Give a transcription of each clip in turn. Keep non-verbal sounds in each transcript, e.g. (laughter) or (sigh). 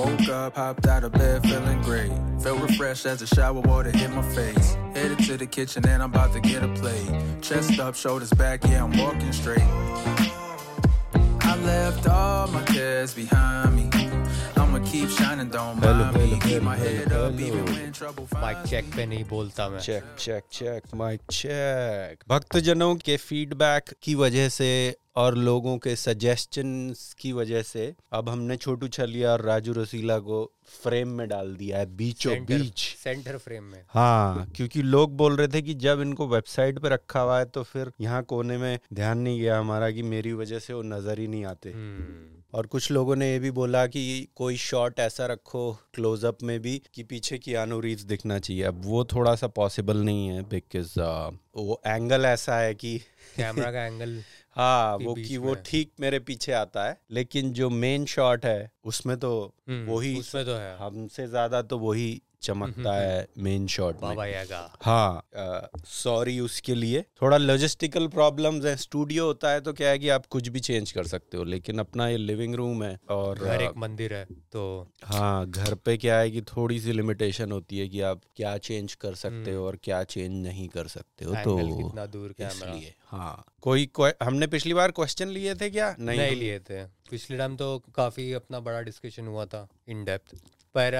Woke up, hopped out of bed, feeling great. Felt refreshed as the shower water hit my face. Headed to the kitchen and I'm about to get a plate. Chest up, shoulders back, yeah, I'm walking straight. I left all my cares behind me. I'ma keep shining, don't mind me. Keep my head up, even when trouble mic finds check पे नहीं बोलता मैं check check check mic check भक्तजनों के feedback की वजह से और लोगों के सजेशंस की वजह से अब हमने छोटू छलिया और राजू रसीला को फ्रेम में डाल दिया है बीचों बीच। सेंटर फ्रेम में। हाँ क्योंकि लोग बोल रहे थे कि जब इनको वेबसाइट पे रखा हुआ है तो फिर यहाँ कोने में ध्यान नहीं गया हमारा कि मेरी वजह से वो नज़र ही नहीं आते। हम्म, और कुछ लोगों ने ये भी बोला कि कोई शॉट ऐसा रखो क्लोजअप में भी कि पीछे की आनो रीच दिखना चाहिए। अब वो थोड़ा सा पॉसिबल नहीं है बिकॉज़ वो एंगल ऐसा है कि कैमरा का एंगल हाँ वो कि वो ठीक मेरे पीछे आता है लेकिन जो मेन शॉट है उसमें तो वही उसमें तो है। हमसे ज़्यादा तो वही चमकता है मेन शॉट बाबा यागा। हाँ सॉरी उसके लिए। थोड़ा लॉजिस्टिकल प्रॉब्लम्स है। स्टूडियो होता है तो क्या है कि आप कुछ भी चेंज कर सकते हो लेकिन अपना ये लिविंग रूम है और घर एक मंदिर है तो हाँ घर पे क्या है कि थोड़ी सी लिमिटेशन होती है कि आप क्या चेंज कर सकते हो और क्या चेंज नहीं कर सकते हो तो कितना दूर इसलिए। हाँ। कोई हमने पिछली बार क्वेश्चन लिए थे क्या? नहीं। नहीं लिए थे। पिछले टाइम तो काफ़ी अपना बड़ा डिस्कशन हुआ था इन डेप्थ पर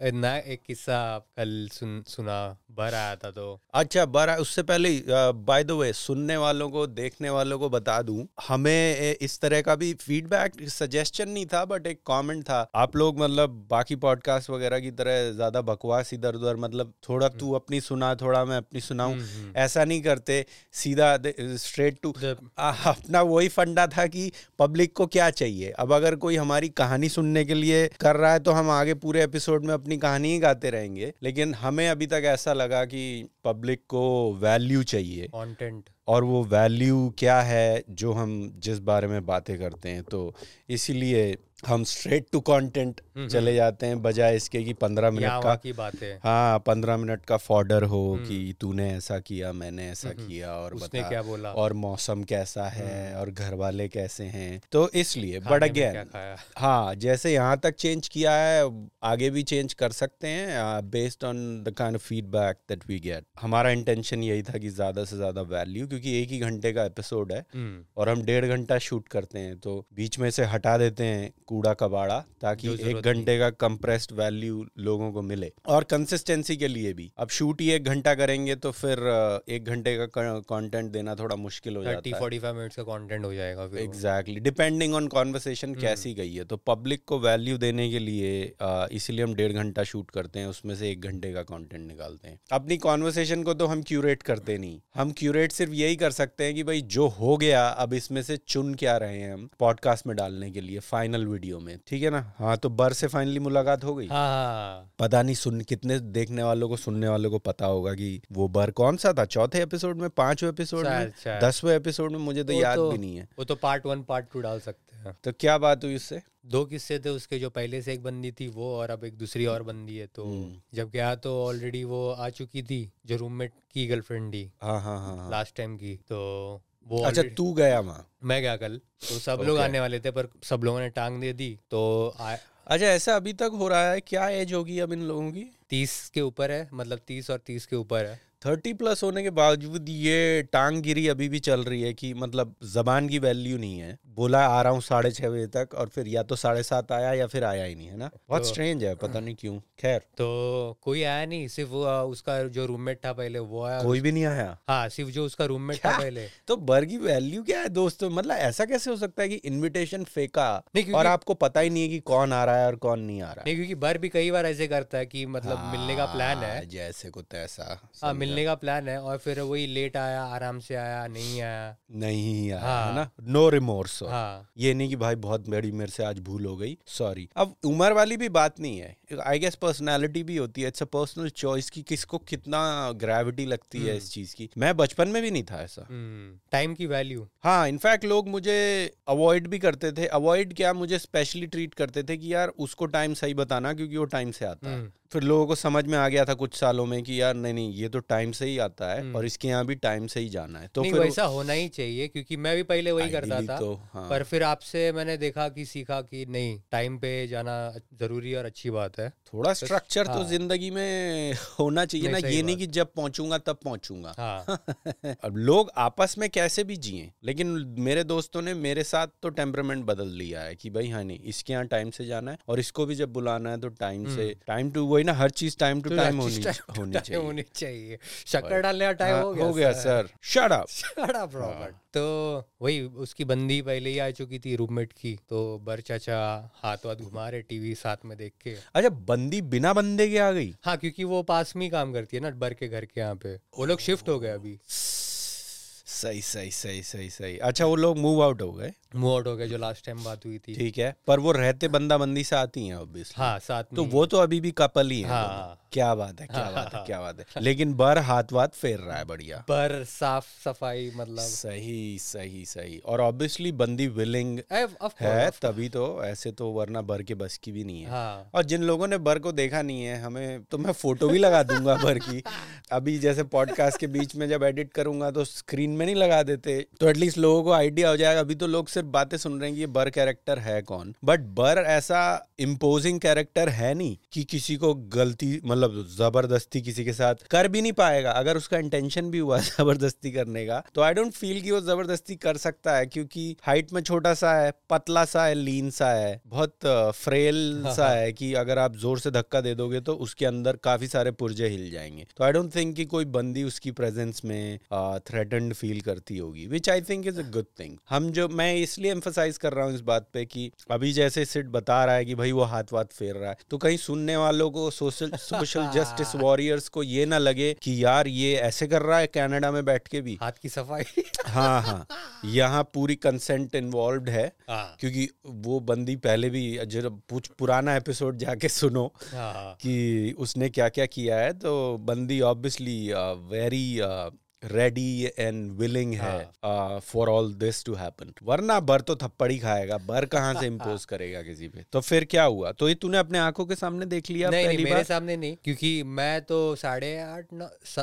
ना एक किस्सा कल सुन सुना भर आया था तो। अच्छा बारह उससे पहले बाय द वे सुनने वालों को देखने वालों को बता दूँ हमें इस तरह का भी फीडबैक सजेशन नहीं था बट एक कमेंट था। आप लोग मतलब बाकी पॉडकास्ट वगैरह की तरह ज़्यादा बकवास इधर उधर मतलब थोड़ा तू अपनी सुना थोड़ा मैं अपनी सुनाऊं ऐसा नहीं करते। सीधा स्ट्रेट टू अपना वही फंडा था कि पब्लिक को क्या चाहिए? अब अगर कोई हमारी कहानी सुनने के लिए कर रहा है तो हम आगे पूरे एपिसोड में अपनी कहानी ही गाते रहेंगे, लेकिन हमें अभी तक ऐसा लगा कि पब्लिक को वैल्यू चाहिए। कंटेंट और वो वैल्यू क्या है जो हम जिस बारे में बातें करते हैं। तो इसीलिए हम स्ट्रेट टू कंटेंट चले जाते हैं बजाय इसके कि पंद्रह मिनट का की बातें हाँ। पंद्रह मिनट का फॉर्डर हो कि तूने ऐसा किया मैंने ऐसा किया और उसने बता क्या बोला? और मौसम कैसा है और घर वाले कैसे हैं। तो इसलिए बट अगेन हाँ जैसे यहाँ तक चेंज किया है आगे भी चेंज कर सकते हैं based on the kind of feedback that we get हमारा इंटेंशन यही था कि ज़्यादा से ज़्यादा वैल्यू क्योंकि एक ही घंटे का एपिसोड है हम्म, और हम डेढ़ घंटा शूट करते हैं तो बीच में से हटा देते हैं कूड़ा कबाड़ा ताकि एक घंटे का कंप्रेस्ड वैल्यू लोगों को मिले। और कंसिस्टेंसी के लिए भी। अब शूट ही एक घंटा करेंगे तो फिर एक घंटे का कंटेंट देना थोड़ा मुश्किल हो जाता है। फोर्टी फाइव मिनट्स का कंटेंट हो जाएगा फिर एग्जैक्टली डिपेंडिंग ऑन कॉन्वर्सेशन कैसी गई है। तो पब्लिक को वैल्यू देने के लिए इसीलिए हम डेढ़ घंटा शूट करते हैं उसमें से एक घंटे का कॉन्टेंट निकालते हैं। अपनी कॉन्वर्सेशन को तो हम क्यूरेट करते नहीं। हम क्यूरेट सिर्फ़ यही कर सकते हैं कि भाई जो हो गया अब इसमें से चुन क्या रहे हैं हम पॉडकास्ट में डालने के लिए फाइनल वीडियो में ठीक है ना? हाँ तो बर से फाइनली मुलाकात हो गई। हाँ हाँ। पता नहीं सुन कितने देखने वालों को सुनने वालों को पता होगा कि वो बर कौन सा था? चौथे एपिसोड में पांचवे एपिसोड में शायद, शायद। दसवें एपिसोड में मुझे तो याद तो- भी नहीं है। वो तो पार्ट वन पार्ट टू डाल सकते तो क्या बात हुई उससे? दो किस्से थे उसके जो पहले से एक बंदी थी वो और अब एक दूसरी और बंदी है तो हम्म। जब गया तो ऑलरेडी वो आ चुकी थी जो रूममेट की गर्लफ्रेंड थी हाँ हाँ हाँ हाँ। लास्ट टाइम की तो वो अच्छा तू गया वहाँ? मैं गया कल तो सब लोग आने वाले थे पर सब लोगों ने टांग दे दी तो अच्छा ऐसा अभी तक हो रहा है क्या एज होगी अब इन लोगों की? तीस के ऊपर है मतलब तीस और तीस के ऊपर है। थर्टी प्लस होने के बावजूद ये टांग गिरी अभी भी चल रही है कि मतलब जबान की वैल्यू नहीं है। बोला आ रहा हूँ साढ़े छह बजे तक और फिर या तो साढ़े सात आया या फिर आया ही नहीं है ना? बहुत तो- स्ट्रेंज है पता नहीं क्यों। खैर। तो कोई आया नहीं सिर्फ़ वो, उसका जो रूममेट था पहले वो आया कोई भी नहीं आया। हाँ सिर्फ़ जो उसका रूममेट था पहले। तो बर की वैल्यू क्या है दोस्तों? मतलब ऐसा कैसे हो सकता है कि इन्विटेशन फेंका और आपको पता ही नहीं है कि कौन आ रहा है और कौन नहीं आ रहा है। क्योंकि बर भी कई बार ऐसे करता है कि मतलब मिलने का प्लान है। हाँ, जैसे को ऐसा। हाँ मिलने का प्लान है और फिर वही लेट आया आराम से आया नहीं आया। नहीं आया हाँ। है। ना? नो रिमोर्स हाँ। ये नहीं कि भाई बहुत बड़ी मेरे से आज भूल हो गई सॉरी अब उम्र वाली भी बात नहीं है। आई गेस पर्सनालिटी भी होती है। इट्स अ पर्सनल चॉइस कि किसको कितना ग्रेविटी लगती है इस चीज़ की। मैं बचपन में भी नहीं था ऐसा। टाइम की वैल्यू हाँ इनफैक्ट लोग मुझे अवॉइड भी करते थे। अवॉइड क्या? मुझे स्पेशली ट्रीट करते थे कि यार उसको टाइम सही बताना क्योंकि वो टाइम से आता है। फिर लोगों को समझ में आ गया था कुछ सालों में कि यार नहीं नहीं ये तो टाइम से ही आता है और इसके यहाँ भी टाइम से ही जाना है। तो नहीं फिर वैसा होना ही चाहिए क्योंकि मैं भी पहले वही करता था तो, हाँ। पर फिर आपसे मैंने देखा कि सीखा कि नहीं टाइम पे जाना ज़रूरी और अच्छी बात है। थोड़ा स्ट्रक्चर हाँ। तो हाँ। ज़िंदगी में होना चाहिए ना ये नहीं। कि जब पहुंचूँगा तब पहुंचूँगा। हाँ। (laughs) अब लोग आपस में कैसे भी जिए लेकिन मेरे दोस्तों ने मेरे साथ तो टेम्परामेंट बदल लिया है कि भाई हाँ नहीं इसके यहाँ टाइम से जाना है और इसको भी जब बुलाना है तो टाइम से टाइम टू वही ना हर चीज़ टाइम टू तो टाइम होनी चाहिए। शक्कर डालने का टाइम हाँ, हो गया सर शट अप Robert. तो वही उसकी बंदी पहले ही आ चुकी थी रूममेट की तो बर चाचा हाथ वाथ घुमा रहे टीवी साथ में देख के। अच्छा बंदी बिना बंदे के आ गई। हाँ क्योंकि वो पास में ही काम करती है ना बर के घर के यहाँ पे। वो लोग शिफ्ट हो गए अभी। सही सही सही सही सही। अच्छा वो लोग मूव आउट हो गए। मूव आउट हो गए जो लास्ट टाइम बात हुई थी। ठीक है पर वो रहते बंदा बंदी से आती हैं ऑब्वियसली हाँ साथ में तो वो तो अभी भी कपल ही है हाँ। हाँ। क्या बात है क्या बात है क्या बात है। लेकिन बर हाथ वात फेर रहा है बढ़िया। पर साफ़ सफ़ाई मतलब। सही सही सही। और ऑब्वियसली बंदी विलिंग है तभी तो ऐसे तो वरना बर के बस की भी नहीं है। हाँ। और जिन लोगों ने बर को देखा नहीं है हमें तो मैं फ़ोटो भी लगा दूँगा बर की। (laughs) अभी जैसे पॉडकास्ट के बीच में जब एडिट करूँगा तो स्क्रीन में नहीं लगा देते। तो एटलीस्ट लोगों को आइडिया हो जाएगा। अभी तो लोग सिर्फ़ बातें सुन रहे हैं कि ये बर कैरेक्टर है कौन। बट बर ऐसा इम्पोजिंग कैरेक्टर है नहीं कि किसी को गलती मतलब ज़बरदस्ती किसी के साथ कर भी नहीं पाएगा। अगर उसका इंटेंशन भी हुआ (laughs) ज़बरदस्ती करने का तो आई डोंट फील कि वो ज़बरदस्ती कर सकता है क्योंकि हाइट में छोटा सा है पतला सा है लीन सा है बहुत फ्रेल सा है। कि अगर आप ज़ोर से धक्का दे दोगे तो उसके अंदर काफ़ी सारे पुर्जे हिल जाएँगे। तो आई डोंट थिंक कि कोई बंदी उसकी प्रेजेंस में थ्रेटन्ड फील करती होगी which I think is a good thing हम जो मैं इसलिए एम्फोसाइज कर रहा हूँ इस बात पे कि अभी जैसे सिट बता रहा है कि भाई वो हाथ वाथ फेर रहा है तो कहीं सुनने वालों को सोशल सोशल जस्टिस वॉरियर्स को ये ना लगे कि यार ये ऐसे कर रहा है कनाडा में बैठ के भी। हाथ की सफ़ाई। (laughs) हाँ हाँ। यहाँ पूरी कंसेंट इन्वॉल्व है हाँ। क्योंकि वो बंदी पहले भी जब पुराना एपिसोड जाके सुनो हाँ। कि उसने क्या क्या किया है तो बंदी obviously very ready and willing है for all this to happen वरना बर तो थप्पड़ ही खाएगा बर कहाँ से इम्पोज (laughs) करेगा किसी पे? तो फिर क्या हुआ? तो ये तूने अपने आँखों के सामने देख लिया नहीं पहली नहीं मेरे बार? सामने नहीं क्योंकि मैं तो साढ़े आठ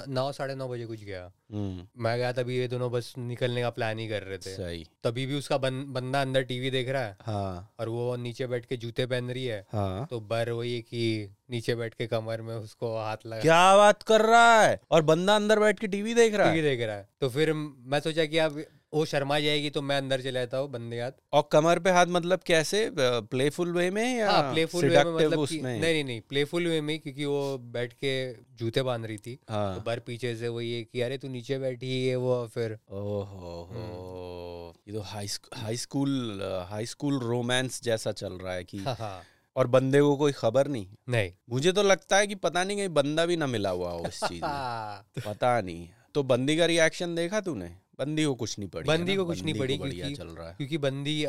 नौ साढ़े नौ बजे कुछ गया। मैं गया तभी ये दोनों बस निकलने का प्लान ही कर रहे थे। सही। तभी भी उसका बन, बंदा अंदर टीवी देख रहा है। हाँ। और वो नीचे बैठ के जूते पहन रही है। हाँ। तो बर वही कि नीचे बैठ के कमर में उसको हाथ लगा। क्या बात कर रहा है? और बंदा अंदर बैठ के टीवी देख रहा है? टीवी देख रहा है। तो फिर मैं सोचा कि अब वो शर्मा जाएगी तो मैं अंदर चला जाता हूँ बंदे हाथ। और कमर पे हाथ मतलब कैसे? प्लेफुल वे में या हाँ प्लेफुल वे में मतलब कि उसमें नहीं नहीं नहीं प्लेफुल वे में क्योंकि वो बैठ के जूते बाँध रही थी। हाँ। तो बर पीछे से वो ये कि अरे तू नीचे बैठी है वो फिर ओहो हम्म। ये तो high high school high school romance जैसा चल रहा है कि हाँ हाँ। और बंदे को कोई खबर नहीं। नहीं। मुझे तो लगता है कि पता नहीं कहीं बंदा भी ना मिला हुआ हो इस चीज़ में। (laughs) पता नहीं। तो बंदी का रिएक्शन देखा तूने? बंदी को कुछ नहीं पड़ी बंदी को कुछ नहीं पड़ी क्योंकि चल रहा है। क्योंकि बंदी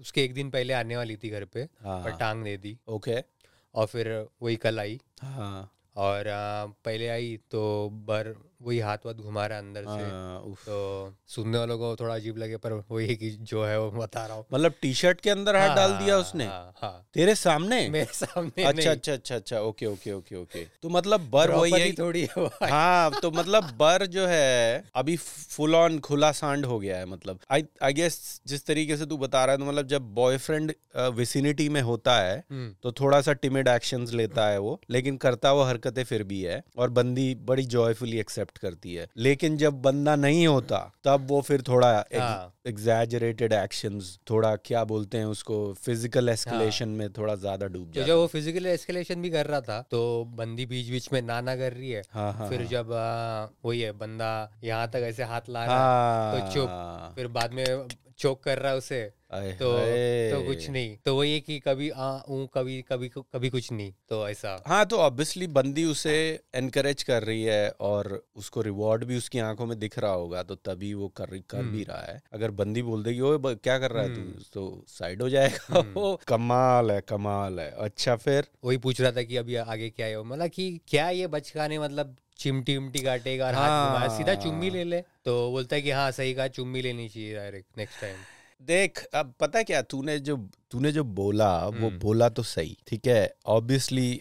उसके एक दिन पहले आने वाली थी घर पे हाँ, पर। टांग दे दी। ओके। और फिर वही कल आई। हाँ। और पहले आई तो बर वही हाथ वाथ घुमा रहा है अंदर से। हाँ, तो सुनने वालों को थोड़ा अजीब लगे पर वही कि जो है वो बता रहा हूँ। मतलब टी शर्ट के अंदर हाथ डाल दिया हाँ, उसने? हाँ तेरे सामने? मेरे सामने अच्छा अच्छा अच्छा अच्छा ओके ओके ओके ओके। तो मतलब बर वही है थोड़ी हाँ तो मतलब बर जो है अभी फुल ऑन खुला सांड हो गया है मतलब। आई आई गेस जिस तरीके से तू बता रहा है तो मतलब जब बॉयफ्रेंड विसिनिटी में होता है हम्म, तो थोड़ा सा टिमिड एक्शंस लेता है वो लेकिन करता वो हरकतें फिर भी है और बंदी बड़ी जॉयफुली एक्सेप्ट करती है। लेकिन जब बंदा नहीं होता तब वो फिर थोड़ा एग्जेजरेटेड एग्जैजरेटेड एक्शंस थोड़ा क्या बोलते हैं उसको फ़िज़िकल एस्केलेशन में थोड़ा ज़्यादा डूब तो जाता जब वो फ़िज़िकल एस्केलेशन भी कर रहा था तो बंदी बीच बीच में नाना कर रही है। हाँ हाँ फिर हाँ। जब वही है बंदा यहाँ तक ऐसे हाथ ला रहा है तो चुप। हाँ। फिर बाद में चोक कर रहा है उसे तो तो कुछ नहीं। तो वही है कि कभी आ ऊ कभी कभी कभी कुछ नहीं तो ऐसा। हाँ तो ऑब्वियसली बंदी उसे एनकरेज कर रही है और उसको रिवॉर्ड भी उसकी आँखों में दिख रहा होगा तो तभी वो कर कर भी हम्म। रहा है। अगर बंदी बोल देगी ओए क्या कर रहा है हम्म। तू तो साइड हो जाएगा हम्म। वो। कमाल है कमाल है। अच्छा फिर? वही पूछ रहा था कि अभी आगे क्या है? मतलब कि क्या ये बचकाने मतलब चिमटी उमटी काटेगा और हाथ हाँ। हाथ सीधा चुम्मी ले ले तो बोलता है कि हाँ सही कहा चुम्मी लेनी चाहिए डायरेक्ट नेक्स्ट टाइम देख अब पता है क्या तूने जो तूने जो बोला वो हम्म। बोला तो सही ठीक है ऑब्वियसली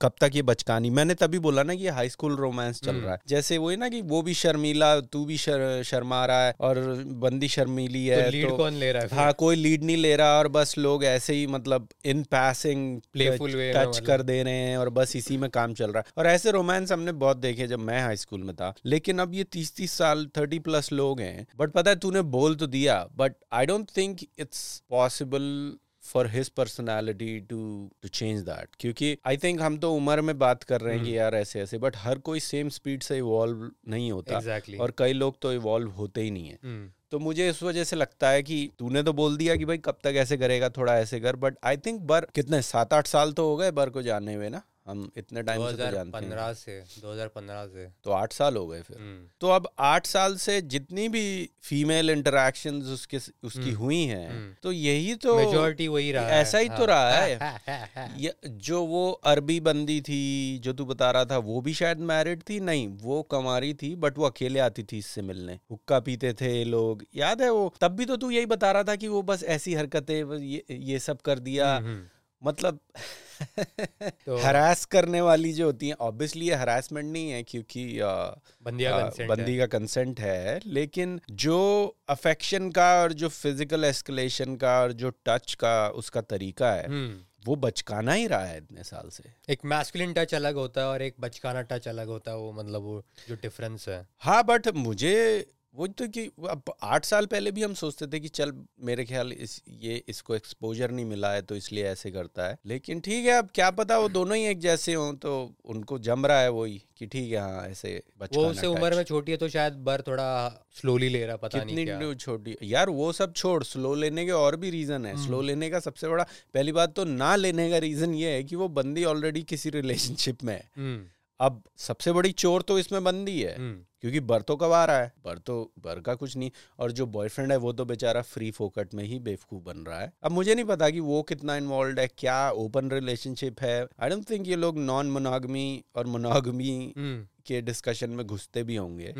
कब तक ये बचकानी। मैंने तभी बोला ना कि हाई स्कूल रोमांस चल हम्म। रहा है। जैसे वो है ना कि वो भी शर्मीला तू भी शर, शर्मा रहा है और बंदी शर्मीली है तो लीड कौन ले रहा है हाँ कोई लीड नहीं ले रहा और बस लोग ऐसे ही मतलब इन पैसिंग में टच। कर दे रहे हैं और बस इसी में काम चल रहा है। और ऐसे रोमांस हमने बहुत देखे जब मैं हाई स्कूल में था। लेकिन अब ये तीस तीस साल थर्टी प्लस लोग हैं। बट पता है तूने बोल तो दिया but I don't think it's possible for his personality to to change that क्योंकि आई थिंक हम तो उम्र में बात कर रहे हैं हम्म। कि यार ऐसे ऐसे बट हर कोई सेम स्पीड से इवॉल्व नहीं होता। Exactly. और कई लोग तो इवॉल्व होते ही नहीं है। हम्म, तो मुझे इस वजह से लगता है कि तूने तो बोल दिया कि भाई कब तक ऐसे करेगा थोड़ा ऐसे कर बट आई थिंक बर कितने सात आठ साल तो हो गए बर को जाने हुए ना? हम इतने टाइम से तो जानते हैं। से 2015 से। तो आठ साल हो गए फिर। हम्म, तो अब आठ साल से जितनी भी फीमेल इंटरेक्शन उसके उसकी हम्म, हुई हैं हम्म। तो यही तो मेजोरिटी वही रहा है। ऐसा ही तो हाँ। रहा है। (laughs) ये जो वो अरबी बंदी थी जो तू बता रहा था वो भी शायद मैरिड थी? नहीं वो कमारी थी बट वो अकेले आती थी इससे मिलने। हुक्का पीते थे लोग। याद है वो? तब भी तो तू यही बता रहा था कि वो बस ऐसी हरकतें ये ये सब कर दिया। मतलब (laughs) तो- हरास करने वाली जो होती हैं ऑब्वियसली ये हरासमेंट नहीं है क्योंकि अ, बंदिया आ, कंसेंट बंदी का कंसेंट है लेकिन जो अफेक्शन का और जो फ़िज़िकल एस्केलेशन का और जो टच का उसका तरीका है हम्म। वो बचकाना ही रहा है इतने साल से। एक मैस्कुलिन टच अलग होता है और एक बचकाना टच अलग होता है वो मतलब वो जो डिफरेंस है। हाँ बट मुझे वो तो कि अब आठ साल पहले भी हम सोचते थे कि चल मेरे ख्याल इस ये इसको एक्सपोजर नहीं मिला है तो इसलिए ऐसे करता है। लेकिन ठीक है अब क्या पता वो दोनों ही एक जैसे हों तो उनको जम रहा है वही कि ठीक है हाँ ऐसे वो उससे उम्र में छोटी है तो शायद बर थोड़ा स्लोली ले रहा पता नहीं कितनी क्या। छोटी यार वो सब छोड़ स्लो लेने के और भी रीजन है। हम्म। स्लो लेने का सबसे बड़ा पहली बात तो ना लेने का रीजन ये है कि वो बंदी ऑलरेडी किसी रिलेशनशिप में है। हम्म, अब सबसे बड़ी चोर तो इसमें बंदी है हम्म, क्योंकि बर तो कब आ रहा है। बर तो बर का कुछ नहीं। और जो बॉयफ्रेंड है वो तो बेचारा फ्री फोकट में ही बेवकूफ़ बन रहा है। अब मुझे नहीं पता कि वो कितना इन्वॉल्व है क्या ओपन रिलेशनशिप है। आई डोंट थिंक ये लोग नॉन मोनोगमी और मोनोगमी हम्म, के डिस्कशन में घुसते भी होंगे।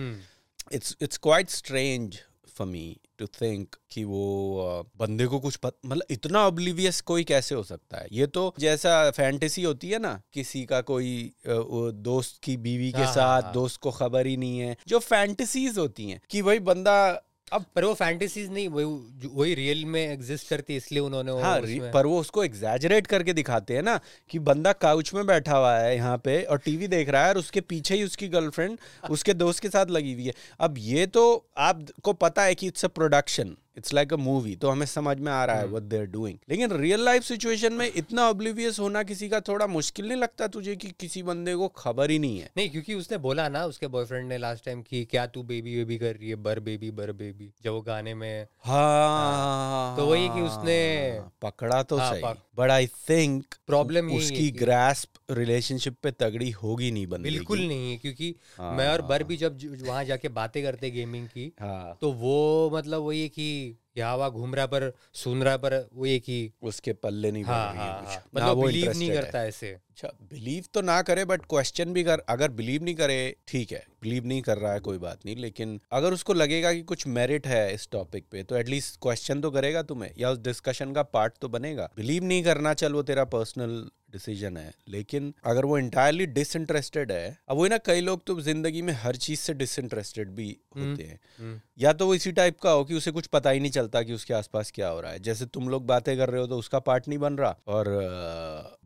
It's it's quite strange for me to think कि वो बंदे को कुछ पत मतलब इतना ऑब्लिवियस कोई कैसे हो सकता है ये तो जैसा फैंटेसी होती है ना किसी का कोई दोस्त की बीवी के हाँ, हाँ, साथ हाँ। दोस्त को खबर ही नहीं है जो फैंटेसीज होती हैं कि भाई बंदा अब पर वो फैंटेसीज नहीं वही जो- वही रियल में एग्जिस्ट करती है इसलिए उन्होंने वो हाँ पर वो उसको एग्जैजरेट करके दिखाते हैं ना कि बंदा काउच में बैठा हुआ है यहाँ पे और टीवी देख रहा है और उसके पीछे ही उसकी गर्लफ्रेंड उसके दोस्त के साथ लगी हुई है। अब ये तो आपको पता है कि it's a production it's like a movie तो हमें समझ में आ रहा है व्हाट दे आर डूइंग लेकिन रियल लाइफ सिचुएशन में इतना ऑब्लिवियस होना किसी का थोड़ा मुश्किल नहीं लगता तुझे कि किसी बंदे को खबर ही नहीं है। नहीं क्योंकि उसने बोला ना उसके बॉयफ्रेंड ने लास्ट टाइम कि क्या तू बेबी बेबी कर रही है बर बेबी बर बेबी जब वो गाने में हाँ। तो वही कि उसने- पकड़ा तो हाँ, सही बट आई थिंक प्रॉब्लम उसकी ग्रास्प रिलेशनशिप पे तगड़ी होगी नहीं बन बिल्कुल नहीं है क्योंकि मैं और बर भी जब वहाँ जाके बातें करते गेमिंग की हाँ। तो वो मतलब वही है कि यहाँ वहाँ घूम रहा पर सुन रहा पर वो ये कि उसके पल्ले नहीं हाँ हाँ हाँ मतलब बिलीव नहीं है। करता ऐसे। अच्छा बिलीव तो ना करे बट क्वेश्चन भी कर अगर बिलीव नहीं करे ठीक है। बिलीव नहीं कर रहा है कोई बात नहीं लेकिन अगर उसको लगेगा कि कुछ मेरिट है इस टॉपिक पे तो एटलीस्ट क्वेश्चन तो करेगा तुम्हें या उस डिस्कशन का पार्ट तो बनेगा। बिलीव नहीं करना चल वो तेरा पर्सनल डिसीज़न है लेकिन अगर वो इंटायरली डिसइंटरेस्टेड है अब वही ना कई लोग तो ज़िंदगी में हर चीज़ से डिसइंटरेस्टेड भी होते हैं। हम्म, या तो वो इसी टाइप का हो कि उसे कुछ पता ही नहीं चलता कि उसके आसपास क्या हो रहा है। जैसे तुम लोग बातें कर रहे हो तो उसका पार्ट नहीं बन रहा। और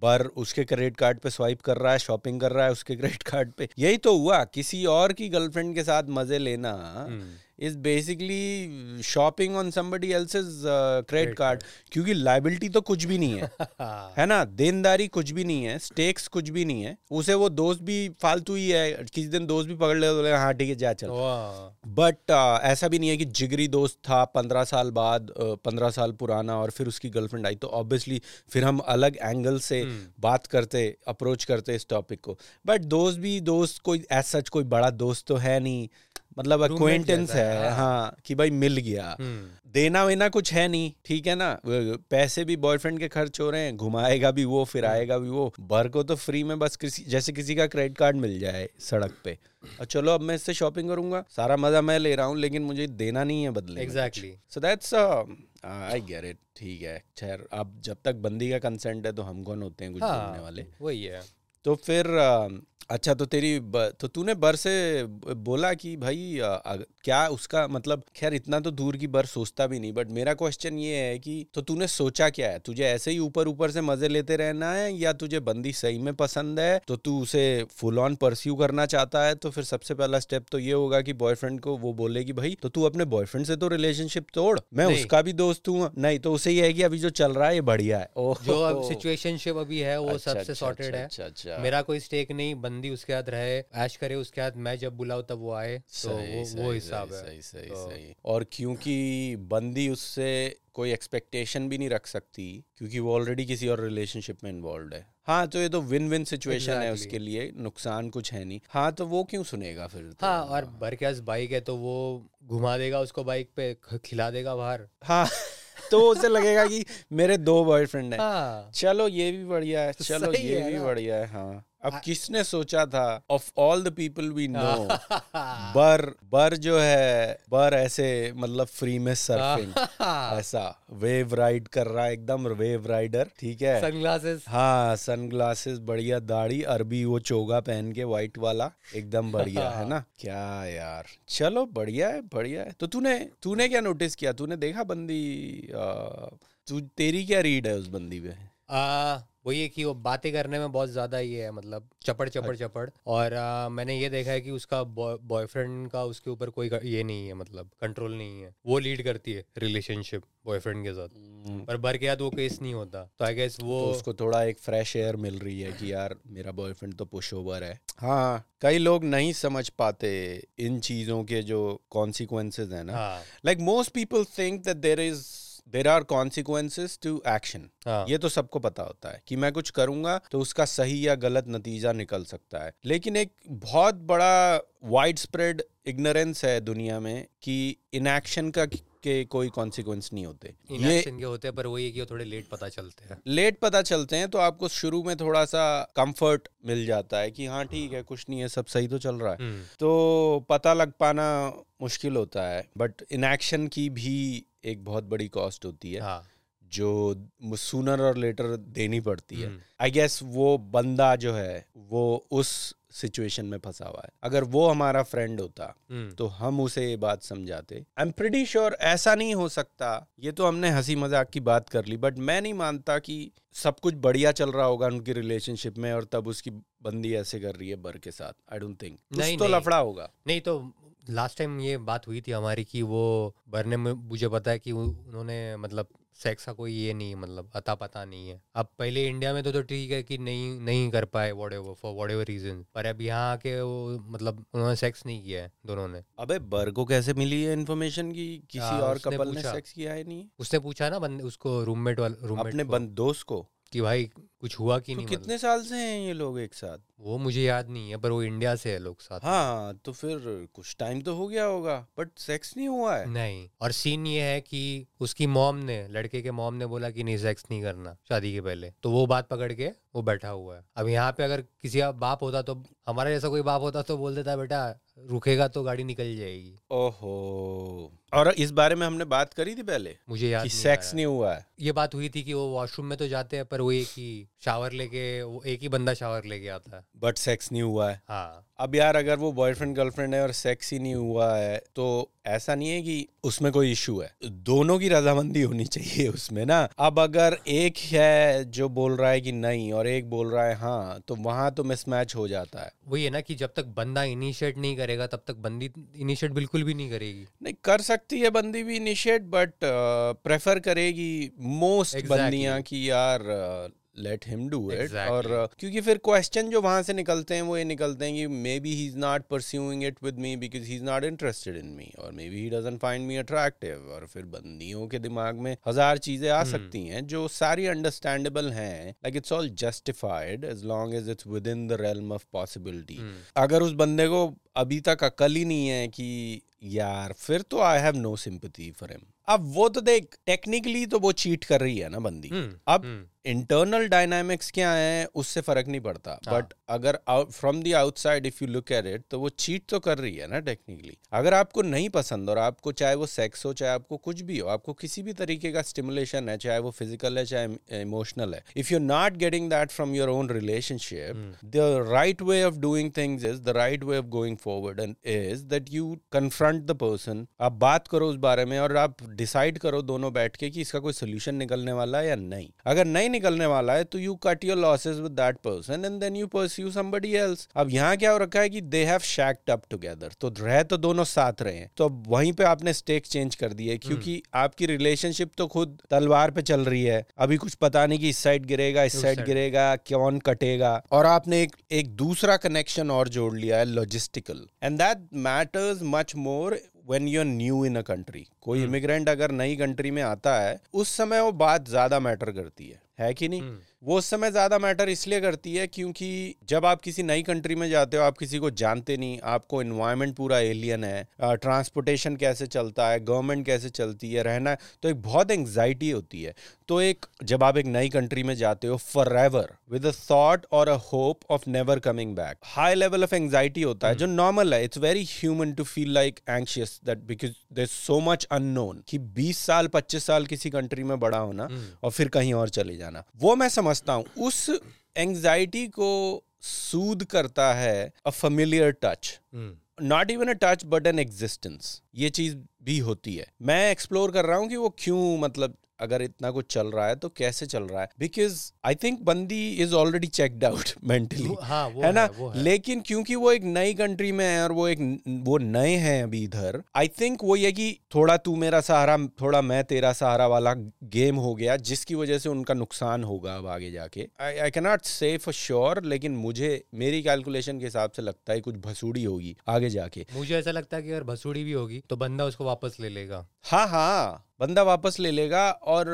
बर उसके क्रेडिट कार्ड पे स्वाइप कर रहा है शॉपिंग कर रहा है उसके क्रेडिट कार्ड पे। यही तो हुआ। किसी और की गर्लफ्रेंड के साथ मज़े लेना हम्म, is basically shopping on somebody else's credit card क्योंकि लाइबिलिटी तो कुछ भी नहीं है। (laughs) हाँ, ना? देनदारी कुछ भी नहीं है स्टेक्स कुछ भी नहीं है। उसे वो दोस्त भी फालतू ही है किसी दिन दोस्त भी पकड़ ले तो बोलेगा, हाँ ठीक है जा चल। बट ऐसा भी नहीं है कि जिगरी दोस्त था पंद्रह साल बाद पंद्रह साल पुराना और फिर उसकी गर्लफ्रेंड आई। तो ऑब्वियसली फिर हम अलग एंगल से हम्म। बात करते अप्रोच करते इस टॉपिक को। बट दोस्त भी दोस्त कोई एज सच कोई बड़ा दोस्त तो है नहीं। मतलब अक्वेंटेंस है, है हाँ। हाँ कि भाई मिल गया। हम्म, देना वेना कुछ है नहीं ठीक है ना? पैसे भी बॉयफ्रेंड के खर्च हो रहे हैं घुमाएगा भी वो फिर आएगा भी वो। बर को तो फ्री में बस किसी जैसे किसी का क्रेडिट कार्ड मिल जाए सड़क पे। और चलो अब मैं इससे शॉपिंग करूँगा। सारा मज़ा मैं ले रहा हूँ लेकिन मुझे देना नहीं है बदले। Exactly. So that's I get it ठीक है। खैर अब जब तक बंदी का कंसेंट है तो हम कौन होते हैं कुछ हाँ वाले? वही है। तो फिर अ, अच्छा तो तेरी ब, तो तूने बर से बोला कि भाई अ, अग- क्या उसका मतलब खैर इतना तो दूर की बर सोचता भी नहीं बट मेरा क्वेश्चन ये है कि तो तूने सोचा क्या है? तुझे ऐसे ही ऊपर ऊपर से मज़े लेते रहना है या तुझे बंदी सही में पसंद है तो तू उसे फुल ऑन परस्यू करना चाहता है? तो फिर सबसे पहला स्टेप तो ये होगा कि बॉयफ्रेंड को वो बोले कि भाई तो तू अपने बॉयफ्रेंड से तो रिलेशनशिप तोड़ मैं उसका भी दोस्त हूँ नहीं तो उसे ये है कि अभी जो चल रहा है ये बढ़िया है। जो अब सिचुएशनशिप अभी है वो अच्छा, सबसे सॉर्टेड है। अच्छा, अच्छा। मेरा कोई स्टेक नहीं बंदी उसके साथ रहे ऐश करे उसके साथ मैं जब बुलाऊं तब वो आए तो वो वो हिसाब है। सही सही तो- सही। और क्योंकि बंदी उससे कोई एक्सपेक्टेशन भी नहीं रख सकती क्योंकि वो ऑलरेडी किसी और रिलेशनशिप में इन्वॉल्व है। हाँ तो ये तो विन विन सिचुएशन है उसके लिए नुकसान कुछ है नहीं। हाँ तो वो क्यों सुनेगा फिर? तो? हाँ और बर के बाइक है तो वो घुमा देगा उसको बाइक पे खिला देगा बाहर। हाँ तो उसे लगेगा कि मेरे दो बॉयफ्रेंड हैं। हाँ। चलो ये भी बढ़िया है चलो ये है भी बढ़िया है हाँ। अब किसने सोचा था? Of all the people we know बर बर जो है बर ऐसे मतलब फ्री में सर्फिंग (laughs) ऐसा वेव राइड कर रहा है एकदम वेव राइडर ठीक है? सनग्लासेस हाँ सनग्लासेस बढ़िया दाढ़ी अरबी वो चोगा पहन के व्हाइट वाला एकदम बढ़िया है ना? (laughs) क्या यार चलो बढ़िया है बढ़िया है। तो तूने तूने क्या नोटिस किया? तूने देखा बंदी आ, तू तेरी क्या रीड है उस बंदी पे? आ, वो ये कि वो बातें करने में बहुत ज़्यादा ये है मतलब चपड़ चपड़ चपड़। और आ, मैंने ये देखा है कि उसका बॉयफ्रेंड का उसके ऊपर कोई ये नहीं है मतलब कंट्रोल नहीं है। वो लीड करती है रिलेशनशिप बॉयफ्रेंड के साथ। पर बर के साथ वो केस नहीं होता। तो आई गेस वो तो उसको थोड़ा एक फ्रेश एयर मिल रही है कि यार मेरा बॉयफ्रेंड तो पुश ओवर है। हाँ कई लोग नहीं समझ पाते इन चीज़ों के जो कॉन्सिक्वेंसेज है ना। Like most people think that there is there are consequences to action ये तो सबको पता होता है कि मैं कुछ करूँगा तो उसका सही या गलत नतीजा निकल सकता है। लेकिन एक बहुत बड़ा वाइड स्प्रेड इग्नोरेंस है दुनिया में कि इनएक्शन का के कोई कॉन्सिक्वेंस नहीं होते। ये के होते हैं पर वो ये कि वो थोड़े लेट पता चलते हैं। लेट पता चलते हैं तो आपको शुरू में थोड़ा सा कंफर्ट मिल जाता है कि हाँ ठीक है कुछ नहीं है सब सही तो चल रहा है। हम्म, तो पता लग पाना मुश्किल होता है बट इनएक्शन की भी एक बहुत बड़ी कॉस्ट होती है हाँ। जो सूनर और लेटर देनी पड़ती है। हम्म, आई गेस वो बंदा जो है वो उस सिचुएशन में फंसा हुआ है। अगर वो हमारा फ्रेंड होता हम्म, तो हम उसे ये बात समझाते। आई एम प्रिटी श्योर ऐसा नहीं हो सकता। ये तो हमने हँसी मज़ाक की बात कर ली बट मैं नहीं मानता कि सब कुछ बढ़िया चल रहा होगा उनकी रिलेशनशिप में और तब उसकी बंदी ऐसे कर रही है बर के साथ। आई डोंट थिंक नहीं, तो नहीं। लफड़ा होगा। नहीं तो लास्ट टाइम ये बात हुई थी हमारी कि वो भरने में मुझे पता है कि उन्होंने मतलब सेक्स का कोई ये नहीं मतलब अता पता नहीं है। अब पहले इंडिया में तो तो ठीक है कि नहीं नहीं कर पाए whatever for whatever reason पर अब यहाँ आके वो मतलब उन्होंने सेक्स नहीं किया है दोनों ने। अबे बर को कैसे मिली है इन्फॉर्मेशन की किसी हाँ, और कपल ने। सेक्स किया है नहीं? उसने पूछा ना बंद उसको रूममेट वाला रूममेट अपने बंद दोस्त को? कि भाई कुछ हुआ कि तो नहीं कितने मतलब? साल से हैं ये लोग एक साथ? मतलब। वो मुझे याद नहीं है पर वो इंडिया से है लोग साथ हाँ तो फिर कुछ टाइम तो हो गया होगा बट सेक्स नहीं हुआ है? नहीं और सीन ये है कि उसकी मॉम ने लड़के के मॉम ने बोला कि नहीं सेक्स नहीं करना शादी के पहले। तो वो बात पकड़ के वो बैठा हुआ है। अब यहाँ पे अगर किसी का बाप होता तो हमारा जैसा कोई बाप होता तो बोल देता बेटा रुकेगा तो गाड़ी निकल जाएगी। ओहो। और इस बारे में हमने बात करी थी पहले? मुझे याद कि नहीं सेक्स नहीं हुआ है। ये बात हुई थी कि वो वॉशरूम में तो जाते हैं पर वो ये ही शावर लेके वो एक ही बंदा शावर लेके आता है। बट सेक्स नहीं हुआ है। हाँ। अब यार अगर वो बॉयफ्रेंड गर्लफ्रेंड है और सेक्स ही नहीं हुआ है तो ऐसा नहीं है कि उसमें कोई इशू है। दोनों की रजामंदी होनी चाहिए उसमें ना। अब अगर एक है जो बोल रहा है कि नहीं और एक बोल रहा है हाँ तो वहाँ तो मिसमैच हो जाता है। वही है ना कि जब तक बंदा इनिशिएट नहीं करेगा तब तक बंदी इनिशिएट बिल्कुल भी नहीं करेगी। नहीं कर सकती है बंदी भी इनिशिएट बट प्रेफर करेगी मोस्ट Exactly. बंदियाँ कि यार लेट हिम डू इट और क्योंकि फिर क्वेश्चन जो वहाँ से निकलते हैं वो ये निकलते हैं कि maybe he is not pursuing it with me because he is not interested in me और maybe he doesn't find me attractive और फिर बंदियों के दिमाग में हज़ार चीज़ें आ सकती हैं जो सारी अंडरस्टैंडेबल हैं। Like it's all justified as long as it's within the realm of possibility अगर उस बंदे को अभी तक अकल ही नहीं है कि यार फिर तो I have no sympathy for him अब वो तो देख टेक्निकली तो वो चीट कर रही है ना बंदी। हम्म, अब हम्म, इंटरनल डायनामिक्स क्या है उससे फ़र्क नहीं पड़ता. हाँ। बट अगर from the outside if you look at it तो वो चीट तो कर रही है ना टेक्निकली अगर आपको नहीं पसंद और आपको चाहे वो सेक्स हो चाहे आपको कुछ भी हो आपको किसी भी तरीके का स्टिमुलेशन है चाहे वो फ़िज़िकल है चाहे इमोशनल है if you not getting that from your own relationship the right way of doing things is the right way of going forward and is that you confront the person आप बात करो उस बारे में और आप डिसाइड करो दोनों बैठ के कि इसका कोई सोल्यूशन निकलने वाला है या नहीं. अगर नहीं निकलने वाला है तो you cut your losses with that person and then you pursue somebody else अब यहाँ क्या हो रखा है कि they have shacked up together तो रह तो दोनों साथ रहे हैं। तो अब वहीं पे आपने स्टेक चेंज कर दिए क्योंकि आपकी रिलेशनशिप तो खुद तलवार पे चल रही है। अभी कुछ पता नहीं कि इस साइड गिरेगा इस साइड गिरेगा कौन कटेगा। और आपने एक एक दूसरा कनेक्शन और जोड़ लिया है logistical and that matters much more when you are new in a country कोई इमिग्रेंट अगर नई कंट्री में आता है उस समय वो बात ज़्यादा मैटर करती है। है कि नहीं? हम्म। वो उस समय ज़्यादा मैटर इसलिए करती है क्योंकि जब आप किसी नई कंट्री में जाते हो आप किसी को जानते नहीं आपको इन्वायरमेंट पूरा एलियन है ट्रांसपोर्टेशन कैसे चलता है गवर्नमेंट कैसे चलती है रहना है तो एक बहुत एंग्जाइटी होती है। तो एक जब आप एक नई कंट्री में जाते हो forever with a thought और a hope of never coming back high level of anxiety होता है जो नॉर्मल है it's very human to feel like anxious that because there so much unknown कि 20 साल 25 साल किसी कंट्री में बड़ा होना और फिर कहीं और चले जाना। वो मैं समझता हूँ। उस एंग्जाइटी को सूद करता है a familiar touch not even a touch but an existence ये चीज़ भी होती है। मैं एक्सप्लोर कर रहा हूँ कि वो क्यों मतलब अगर इतना कुछ चल रहा है तो कैसे चल रहा है? बिकॉज़ आई थिंक बंदी is already checked out mentally हाँ है ना? वो है। लेकिन क्योंकि वो एक नई कंट्री में है और वो एक वो नए हैं अभी इधर आई थिंक वो ये कि थोड़ा तू मेरा सहारा थोड़ा मैं तेरा सहारा वाला गेम हो गया जिसकी वजह से उनका नुकसान होगा अब आगे जाके। I can not say for sure लेकिन मुझे मेरी कैलकुलेशन के हिसाब से लगता है कुछ भसूड़ी होगी आगे जाके। मुझे ऐसा लगता है कि अगर भसूड़ी भी होगी तो बंदा उसको वापस ले लेगा। हाँ हाँ। बंदा वापस ले लेगा और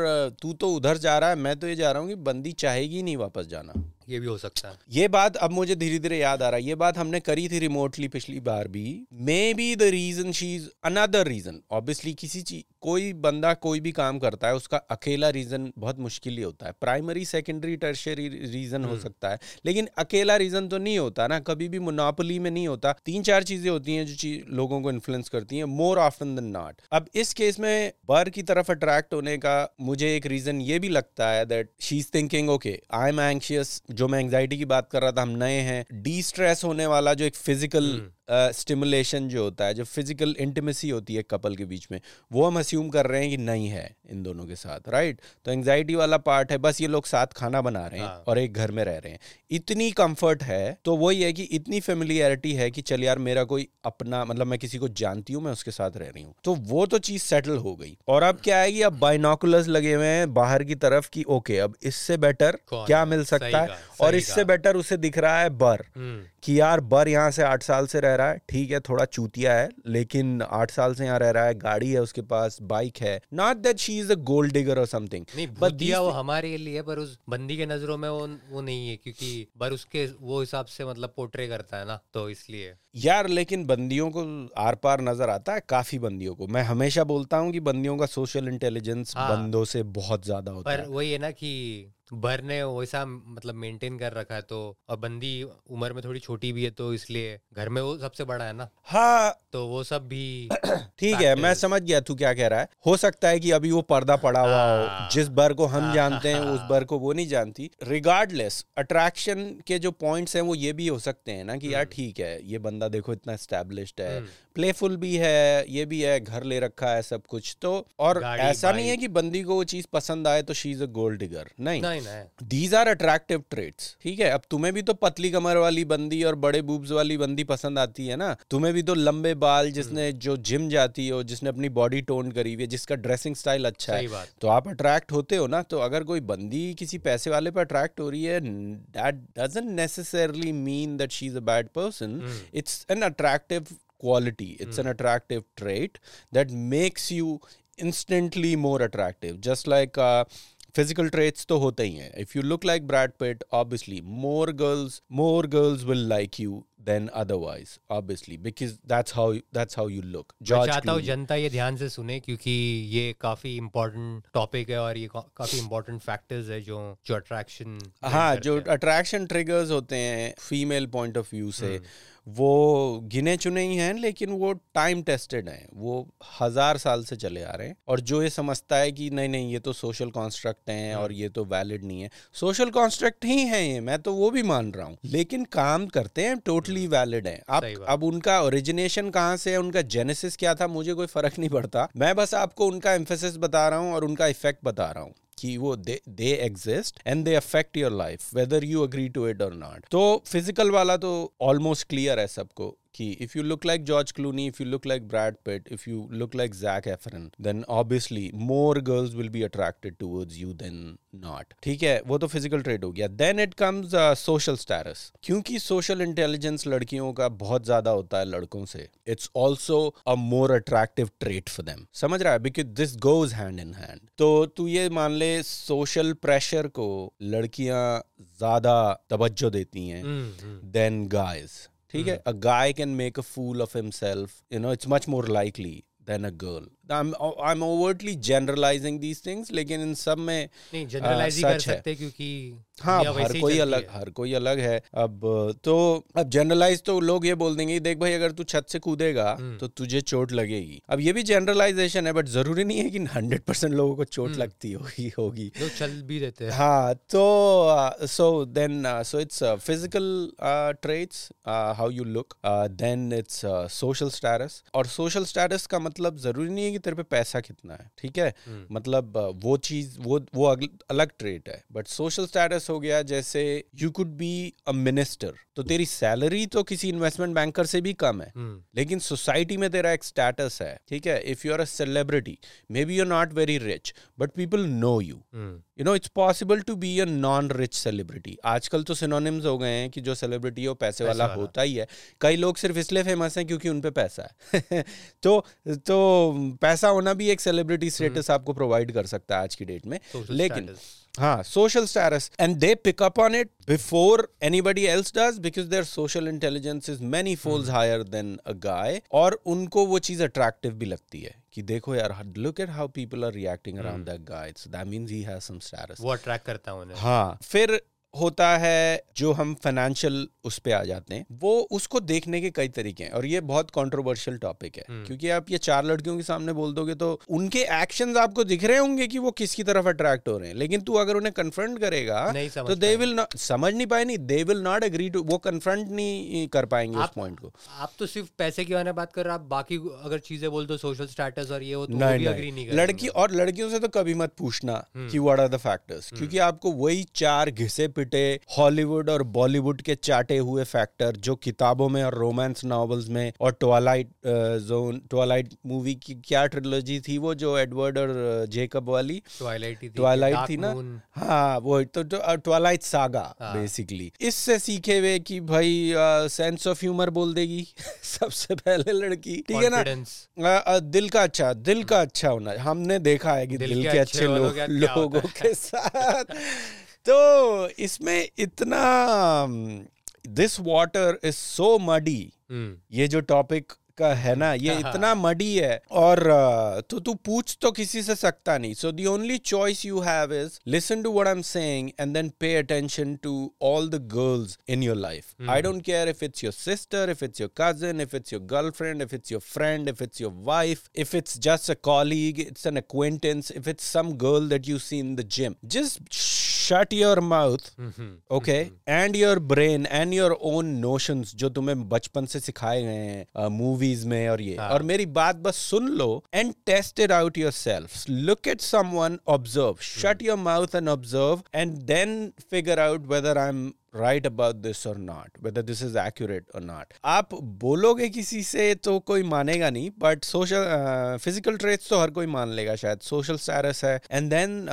तू तो उधर जा रहा है, मैं तो ये जा रहा हूँ कि बंदी चाहेगी नहीं वापस जाना। ये भी हो सकता है। ये बात अब मुझे धीरे धीरे याद आ रहा है। ये बात हमने करी थी रिमोटली पिछली बार भी। Maybe the reason she is another reason obviously किसी चीज़ कोई बंदा कोई भी काम करता है उसका अकेला रीजन बहुत मुश्किल ही होता है। प्राइमरी सेकेंडरी टर्शरी रीजन हो सकता है। लेकिन अकेला रीजन तो नहीं होता ना। कभी भी मोनोपोली में नहीं होता। तीन चार चीज़ें होती हैं जो चीज़ लोगों को इन्फ्लुएंस करती हैं। मोर ऑफन देन नॉट अब इस केस में बर की तरफ़ अट्रैक्ट होने का मुझे एक रीजन ये भी लगता है that she is thinking okay I am anxious जो मैं एंग्जाइटी की बात कर रहा था, हम नए हैं डी स्ट्रेस होने वाला जो एक फ़िज़िकल स्टिमुलेशन जो होता है जो फ़िज़िकल इंटीमेसी होती है कपल के बीच में वो हम अस्यूम कर रहे हैं कि नहीं है इन दोनों के साथ राइट तो एंग्जाइटी वाला पार्ट है बस ये लोग साथ खाना बना रहे हैं हाँ। और एक घर में रह रहे हैं। इतनी कंफर्ट है तो वही है कि इतनी फेमिलियरिटी है कि चल यार मेरा कोई अपना मतलब मैं किसी को जानती हूँ मैं उसके साथ रह रही हूँ। तो वो तो चीज़ सेटल हो गई। और अब क्या है कि अब बाइनोकुलर्स लगे हुए हैं बाहर की तरफ़ की ओके अब इससे बेटर क्या मिल सकता है? और इससे बेटर उसे दिख रहा है बर हम्म, कि यार बर यहाँ से आठ साल से रह रहा है ठीक है थोड़ा चूतिया है लेकिन आठ साल से यहाँ रह रहा है गाड़ी है उसके पास बाइक है not that she is a gold digger और समथिंग नहीं But वो हमारे लिए पर उस बंदी के नज़रों में वो वो नहीं है क्योंकि पर उसके वो हिसाब से मतलब पोर्ट्रे करता है ना तो इसलिए। यार लेकिन बंदियों को आर पार नज़र आता है काफ़ी बंदियों को। मैं हमेशा बोलता हूँ कि बंदियों का सोशल इंटेलिजेंस हाँ। बंदों से बहुत ज़्यादा होता पर है। वही है ना कि बर ने वैसा मतलब मेंटेन कर रखा है तो और बंदी उम्र में थोड़ी छोटी भी है तो इसलिए घर में वो सबसे बड़ा है ना। हाँ। तो वो सब भी (clears throat) ठीक है मैं समझ गया तू क्या कह रहा है। हो सकता है कि अभी वो पर्दा पड़ा हुआ हो हाँ। जिस बर को हम जानते हैं उस बर को वो नहीं जानती। रिगार्डलेस अट्रैक्शन के जो पॉइंट्स हैं वो ये भी हो सकते हैं ना कि यार ठीक है ये बंदा देखो इतना एस्टेब्लिश्ड है। हम्म। प्लेफुल भी है ये भी है घर ले रखा है सब कुछ। तो और ऐसा नहीं है कि बंदी को वो चीज़ पसंद आए तो she is a gold digger नहीं। नहीं नहीं। दीज आर अट्रैक्टिव ट्रेट्स ठीक है? अब तुम्हें भी तो पतली कमर वाली बंदी और बड़े बूब्स वाली बंदी पसंद आती है ना? तुम्हें भी तो लंबे बाल जिसने जो जिम जाती हो जिसने अपनी बॉडी टोन करी हुई है जिसका ड्रेसिंग स्टाइल अच्छा है तो आप अट्रैक्ट होते हो ना? तो अगर कोई बंदी किसी पैसे वाले पे अट्रैक्ट हो रही है that doesn't necessarily mean that she is a bad person it's an attractive quality it's an attractive trait that makes you instantly more attractive just like uh, physical traits तो होते ही हैं if you look like Brad Pitt obviously more girls more girls will like you than otherwise obviously because that's how that's how you look. मैं George चाहता हूँ. जनता ये ध्यान से सुने क्योंकि ये काफ़ी इम्पोर्टेंट टॉपिक है और ये काफ़ी इम्पोर्टेंट फैक्टर्स है जो जो अट्रैक्शन हाँ जो अट्रैक्शन ट्रिगर्स होते हैं फीमेल पॉइंट ऑफ़ व्यू से वो गिने चुने ही हैं लेकिन वो टाइम टेस्टेड हैं। वो हज़ार साल से चले आ रहे हैं और जो ये समझता है कि नहीं नहीं ये तो सोशल कॉन्स्ट्रक्ट हैं और ये तो वैलिड नहीं है। सोशल कॉन्स्ट्रक्ट ही हैं ये मैं तो वो भी मान रहा हूँ। लेकिन काम करते हैं टोटली वैलिड हैं। आप अब उनका ओरिजिनेशन कहाँ से है? उनका जेनेसिस क्या था? मुझे कोई फ़र्क नहीं पड़ता। मैं बस आपको उनका एम्फेसिस बता रहा हूँ और उनका इफ़ेक्ट बता रहा हूँ कि वो they they exist and they affect your life whether you agree to it और नॉट तो फ़िज़िकल वाला तो ऑलमोस्ट क्लियर है सबको। कि if you look like George Clooney if you look like Brad Pitt if you look like Zac Efron then obviously more girls will be attracted towards you then not ठीक है? वो तो physical trait हो गया. Then it comes social status क्योंकि social intelligence लड़कियों का बहुत ज़्यादा होता है लड़कों से it's also a more attractive trait for them समझ रहा है? Because this goes hand in hand तो तू ये मान ले सोशल प्रेशर को लड़कियाँ ज़्यादा तवज्जो देती हैं than guys. ठीक है? A guy can make a fool of himself. You know, it's much more likely than a girl. I'm I'm overtly generalizing these things, लेकिन इन सब में नहीं जनरलाइज कर है। सकते क्योंकि हाँ हर कोई अलग। हर कोई अलग है अब तो अब जनरलाइज तो लोग ये बोल देंगे देख भाई अगर तू छत से कूदेगा हम्म। तो तुझे चोट लगेगी अब ये भी जनरलाइजेशन है बट ज़रूरी नहीं है कि हंड्रेड परसेंट लोगों को चोट हम्म। लगती होगी होगी लोग चल भी देते हैं हाँ तो so then so it's physical traits how you look then it's social status और सोशल स्टेटस का मतलब ज़रूरी नहीं है कि तेरे पे पैसा कितना है ठीक है? हम्म। मतलब वो चीज़ वो वो अलग ट्रेट है बट सोशल स्टेटस हो गया जैसे you could be a minister तो तेरी सैलरी तो किसी इन्वेस्टमेंट बैंकर से भी कम है हम्म, लेकिन सोसाइटी में तेरा एक स्टेटस है ठीक है? If you are a celebrity may be you're not very rich but people know you you know it's possible to be a non rich celebrity आजकल तो सिनोनिम्स हो गए हैं कि जो सेलिब्रिटी हो वो पैसे वाला वाला। होता ही है। कई लोग सिर्फ़ इसलिए फ़ेमस हैं क्योंकि उन पे पैसा है। (laughs) तो तो पैसा होना भी एक सेलिब्रिटी स्टेटस आपको प्रोवाइड कर सकता है आज की डेट में। लेकिन. हाँ social status and they pick up on it before anybody else does because their social intelligence is many folds higher than a guy और उनको वो चीज़ अट्रैक्टिव भी लगती है कि देखो यार look at how people are reacting around that guy so that means he has some status वो अट्रैक्ट करता है उन्हें। हाँ फिर होता है जो हम फाइनेंशियल उस पर आ जाते हैं। वो उसको देखने के कई तरीके हैं और ये बहुत कंट्रोवर्शियल टॉपिक है। हम्म। क्योंकि आप ये चार लड़कियों के सामने बोल दोगे तो उनके एक्शन आपको दिख रहे होंगे कि वो किसकी तरफ़ अट्रैक्ट हो रहे हैं। लेकिन तू अगर उन्हें कन्फ्रंट करेगा तो दे विल नॉट समझ नहीं पाए नहीं they will not agree to वो कन्फ्रंट नहीं कर पाएँगे उस पॉइंट को। आप तो सिर्फ़ पैसे के बारे में बात कर रहे हो आप बाकी अगर चीज़ें बोल दो सोशल स्टेटस और ये हो तो नहीं नहीं। नहीं लड़की और लड़कियों से तो कभी मत पूछना हम्म। कि व्हाट आर द फैक्टर्स क्योंकि आपको वही चार घिसे पिटे हॉलीवुड और बॉलीवुड के चाटे हुए फैक्टर जो किताबों में और रोमांस नॉवेल्स में और ट्वालाइट जोन ट्वालाइट मूवी की क्या ट्रिलोजी थी वो जो एडवर्ड और जेकब वाली? ट्वाइलाइट ही थी ट्वाइलाइट थी ना? हाँ वो तो ट्वाइलाइट सागा। बेसिकली इससे सीखे हुए कि भाई सेंस ऑफ़ ह्यूमर बोल देगी (laughs) सबसे पहले लड़की ठीक है ना? आ, दिल का अच्छा दिल का अच्छा होना हमने देखा है कि दिल दिल, के अच्छे अच्छे वालों लोग लोगों के साथ। (laughs) तो इसमें इतना this water is so muddy ये जो टॉपिक का है ना ये इतना मडी है और तो तू पूछ तो किसी से सकता नहीं। So the only choice you have is listen to what I am saying and then pay attention to all the girls in your life I don't care if it's your sister if it's your cousin if it's your girlfriend if it's your friend if it's your wife if it's just a colleague it's an acquaintance if it's some girl that you see in the gym. Just shut your mouth okay and your brain and your own notions जो तुम्हें बचपन से सिखाए गए हैं movies में और ये। हाँ. और मेरी बात बस सुन लो and test it out yourself look at someone observe shut your mouth and observe and then figure out whether I am right about this और not whether this is accurate और नॉट आप बोलोगे किसी से तो कोई मानेगा नहीं बट सोशल फ़िज़िकल ट्रेट्स तो हर कोई मान लेगा शायद। सोशल स्टेटस है and then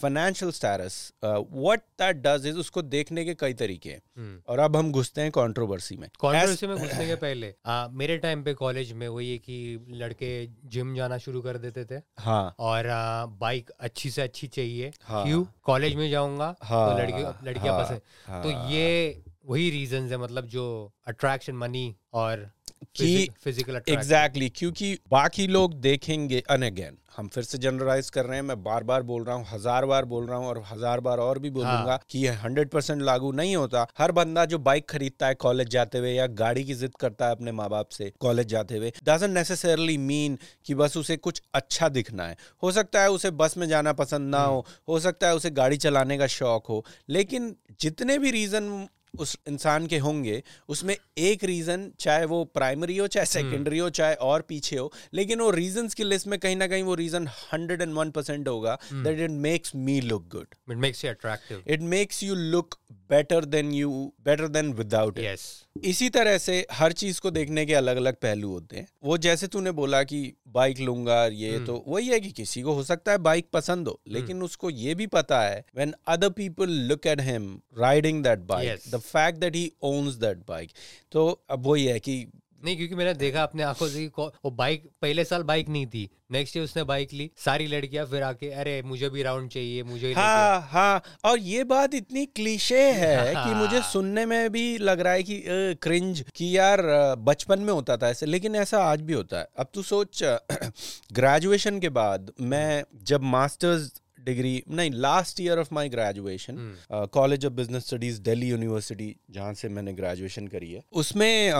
financial status what that does is उसको देखने के कई तरीके हैं। हम्म। और अब हम घुसते हैं कंट्रोवर्सी में। कंट्रोवर्सी में घुसने के पहले आ, मेरे टाइम पे कॉलेज में वही है कि लड़के जिम जाना शुरू कर देते थे। हाँ। और आ, बाइक अच्छी से अच्छी चाहिए। हाँ। क्यों कॉलेज में जाऊँगा हाँ, तो लड़की लड़कियाँ हाँ, पसंद हाँ। तो ये वही रीजन है मतलब जो अट्रैक्शन मनी और कि फ़िज़िकल एग्जैक्टली क्योंकि बाकी लोग देखेंगे अन अगेन हम फिर से जनरलाइज कर रहे हैं मैं बार बार बोल रहा हूँ हज़ार बार बोल रहा हूँ और हज़ार बार और भी बोलूँगा हाँ. कि ये हंड्रेड परसेंट लागू नहीं होता हर बंदा जो बाइक खरीदता है कॉलेज जाते हुए या गाड़ी की जिद करता है अपने माँ बाप से कॉलेज जाते हुए डजेंट नेसेसरली मीन कि बस उसे कुछ अच्छा दिखना है हो सकता है उसे बस में जाना पसंद ना हो हम्म। हो सकता है उसे गाड़ी चलाने का शौक हो लेकिन जितने भी रीजन उस इंसान के होंगे उसमें एक रीजन चाहे वो प्राइमरी हो चाहे सेकेंडरी हो चाहे और पीछे हो लेकिन वो रीजन की लिस्ट में कहीं ना कहीं वो reason hundred and one percent होगा that it makes me look good it makes you attractive it makes you look better than you better than without yes इसी तरह से हर चीज़ को देखने के अलग अलग पहलू होते हैं वो जैसे तूने बोला कि बाइक लूँगा ये hmm. तो वही है कि किसी को हो सकता है बाइक पसंद हो लेकिन hmm. उसको ये भी पता है when other people look at him riding that bike the fact that he owns that bike तो अब वही है कि नहीं क्योंकि मैंने देखा अपने आँखों से वो बाइक पहले साल बाइक नहीं थी। नेक्स्ट ईयर उसने बाइक ली सारी लड़कियाँ फिर आके अरे मुझे भी राउंड चाहिए मुझे हाँ हाँ और ये बात इतनी क्लीशे है हाँ, (laughs) कि मुझे सुनने में भी लग रहा है कि क्रिंज कि यार बचपन में होता था ऐसे लेकिन ऐसा आज भी होता है। अब तू सोच (clears throat) ग्रेजुएशन के बाद मैं जब मास्टर्स डिग्री नहीं last year of my graduation College of Business Studies Delhi University जहाँ से मैंने ग्रेजुएशन करी है। उसमें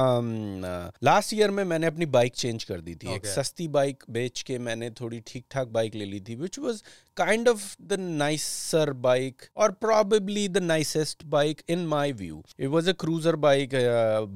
लास्ट um, ईयर uh, में मैंने अपनी बाइक चेंज कर दी थी। okay. एक सस्ती बाइक बेच के मैंने थोड़ी ठीक ठाक बाइक ले ली थी which was kind of the nicer bike और probably the nicest bike in my view it was a cruiser bike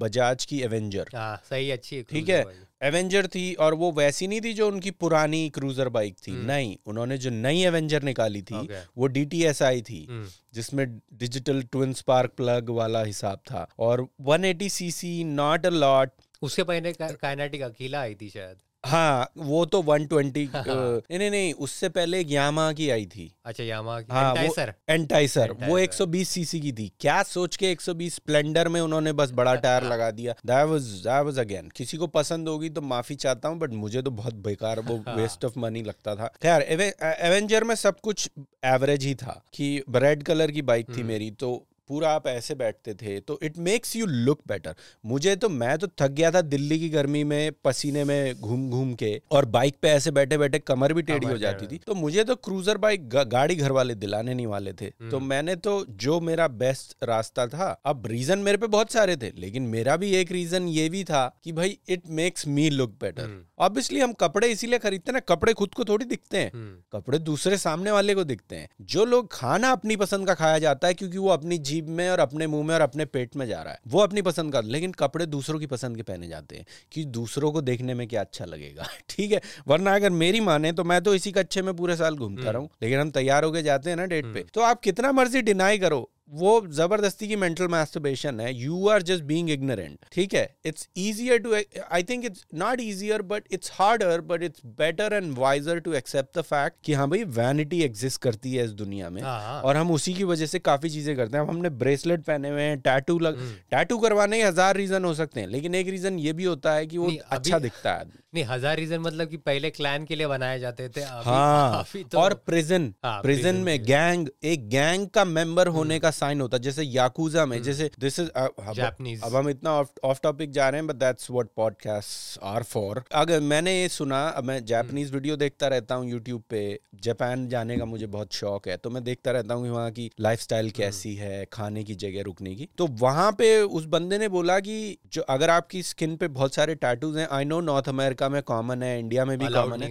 Bajaj की एवेंजर सही अच्छी ठीक है? एवेंजर थी और वो वैसी नहीं थी जो उनकी पुरानी क्रूजर बाइक थी hmm. नहीं उन्होंने जो नई एवेंजर निकाली थी okay. वो डी टी एस आई थी hmm. जिसमें डिजिटल ट्विन स्पार्क प्लग वाला हिसाब था और 180 सीसी नॉट अ लॉट उसके पहले काइनेटिक अकेला आई थी शायद हाँ वो तो 120 हाँ, हाँ। नहीं नहीं नहीं उससे पहले यामा की आई थी। अच्छा यामा की। हाँ, एंटाइसर एंटाइसर वो 120 सीसी की थी। क्या सोच के 120 स्प्लेंडर में उन्होंने बस बड़ा टायर लगा दिया। That was that was again किसी को पसंद होगी तो माफ़ी चाहता हूँ बट मुझे तो बहुत बेकार वो वेस्ट ऑफ़ मनी लगता था। खैर एवेंजर में सब कुछ एवरेज ही था कि रेड कलर की बाइक थी हम्म। मेरी तो पूरा आप ऐसे बैठते थे तो it makes you look better मुझे तो मैं तो थक गया था दिल्ली की गर्मी में पसीने में घूम घूम के और बाइक पे ऐसे बैठे बैठे कमर भी टेढ़ी हो जाती थी। तो मुझे तो क्रूजर बाइक गाड़ी घर वाले दिलाने नहीं वाले थे। तो हम्म। मैंने तो जो मेरा बेस्ट रास्ता था अब रीजन मेरे पे बहुत सारे थे लेकिन मेरा भी एक रीजन ये भी था कि भाई it makes me look better obviously हम कपड़े इसीलिए खरीदते ना कपड़े खुद को थोड़ी दिखते हैं। हम्म। कपड़े दूसरे सामने वाले को दिखते हैं। जो लोग खाना अपनी पसंद का खाया जाता है क्योंकि वो अपनी जीभ में और अपने मुँह में और अपने पेट में जा रहा है। वो अपनी पसंद का लेकिन कपड़े दूसरों की पसंद के पहने जाते हैं कि दूसरों को देखने में क्या अच्छा लगेगा। (laughs) ठीक है? वरना अगर मेरी माने तो मैं तो इसी कच्छे में पूरे साल घूमता रहा रहूँ। लेकिन हम तैयार होकर जाते हैं ना डेट पे हम्म। तो आप कितना मर्ज़ी डिनाई करो। वो ज़बरदस्ती की मेंटल मास्टरबेशन है. You are just being ignorant ठीक है? It's easier to I think it's not easier but it's harder but it's better and wiser to accept the fact कि हाँ भाई वैनिटी एग्जिस्ट करती है इस दुनिया में. हाँ, हाँ। और हम उसी की वजह से काफ़ी चीज़ें करते हैं. हमने ब्रेसलेट पहने हुए हैं टैटू लग टैटू हम्म। करवाने के हज़ार रीजन हो सकते हैं लेकिन एक रीजन ये भी होता है कि वो अच्छा दिखता है. नहीं हज़ार रीजन मतलब कि पहले क्लैन के लिए बनाए जाते थे अभी, हाँ अभी तो, और प्रिजन हाँ, प्रिजन में गैंग एक गैंग का मेंबर होने का साइन होता है जैसे याकूजा में हम्म। जैसे दिस इज़ जापानीज अब हम इतना ऑफ़ टॉपिक जा रहे हैं but that's what podcast are for अगर मैंने ये सुना अब मैं जापानीज हम्म। वीडियो देखता रहता हूँ यूट्यूब पे जापान जाने का मुझे बहुत शौक है तो मैं देखता रहता हूँ वहाँ की लाइफ हम्म। कैसी है खाने की जगह रुकने की तो वहाँ पे उस बंदे ने बोला कि जो अगर आपकी स्किन पे बहुत सारे टैटूज हैं आई नो नॉर्थ अमेरिका में कॉमन है इंडिया में भी कॉमन है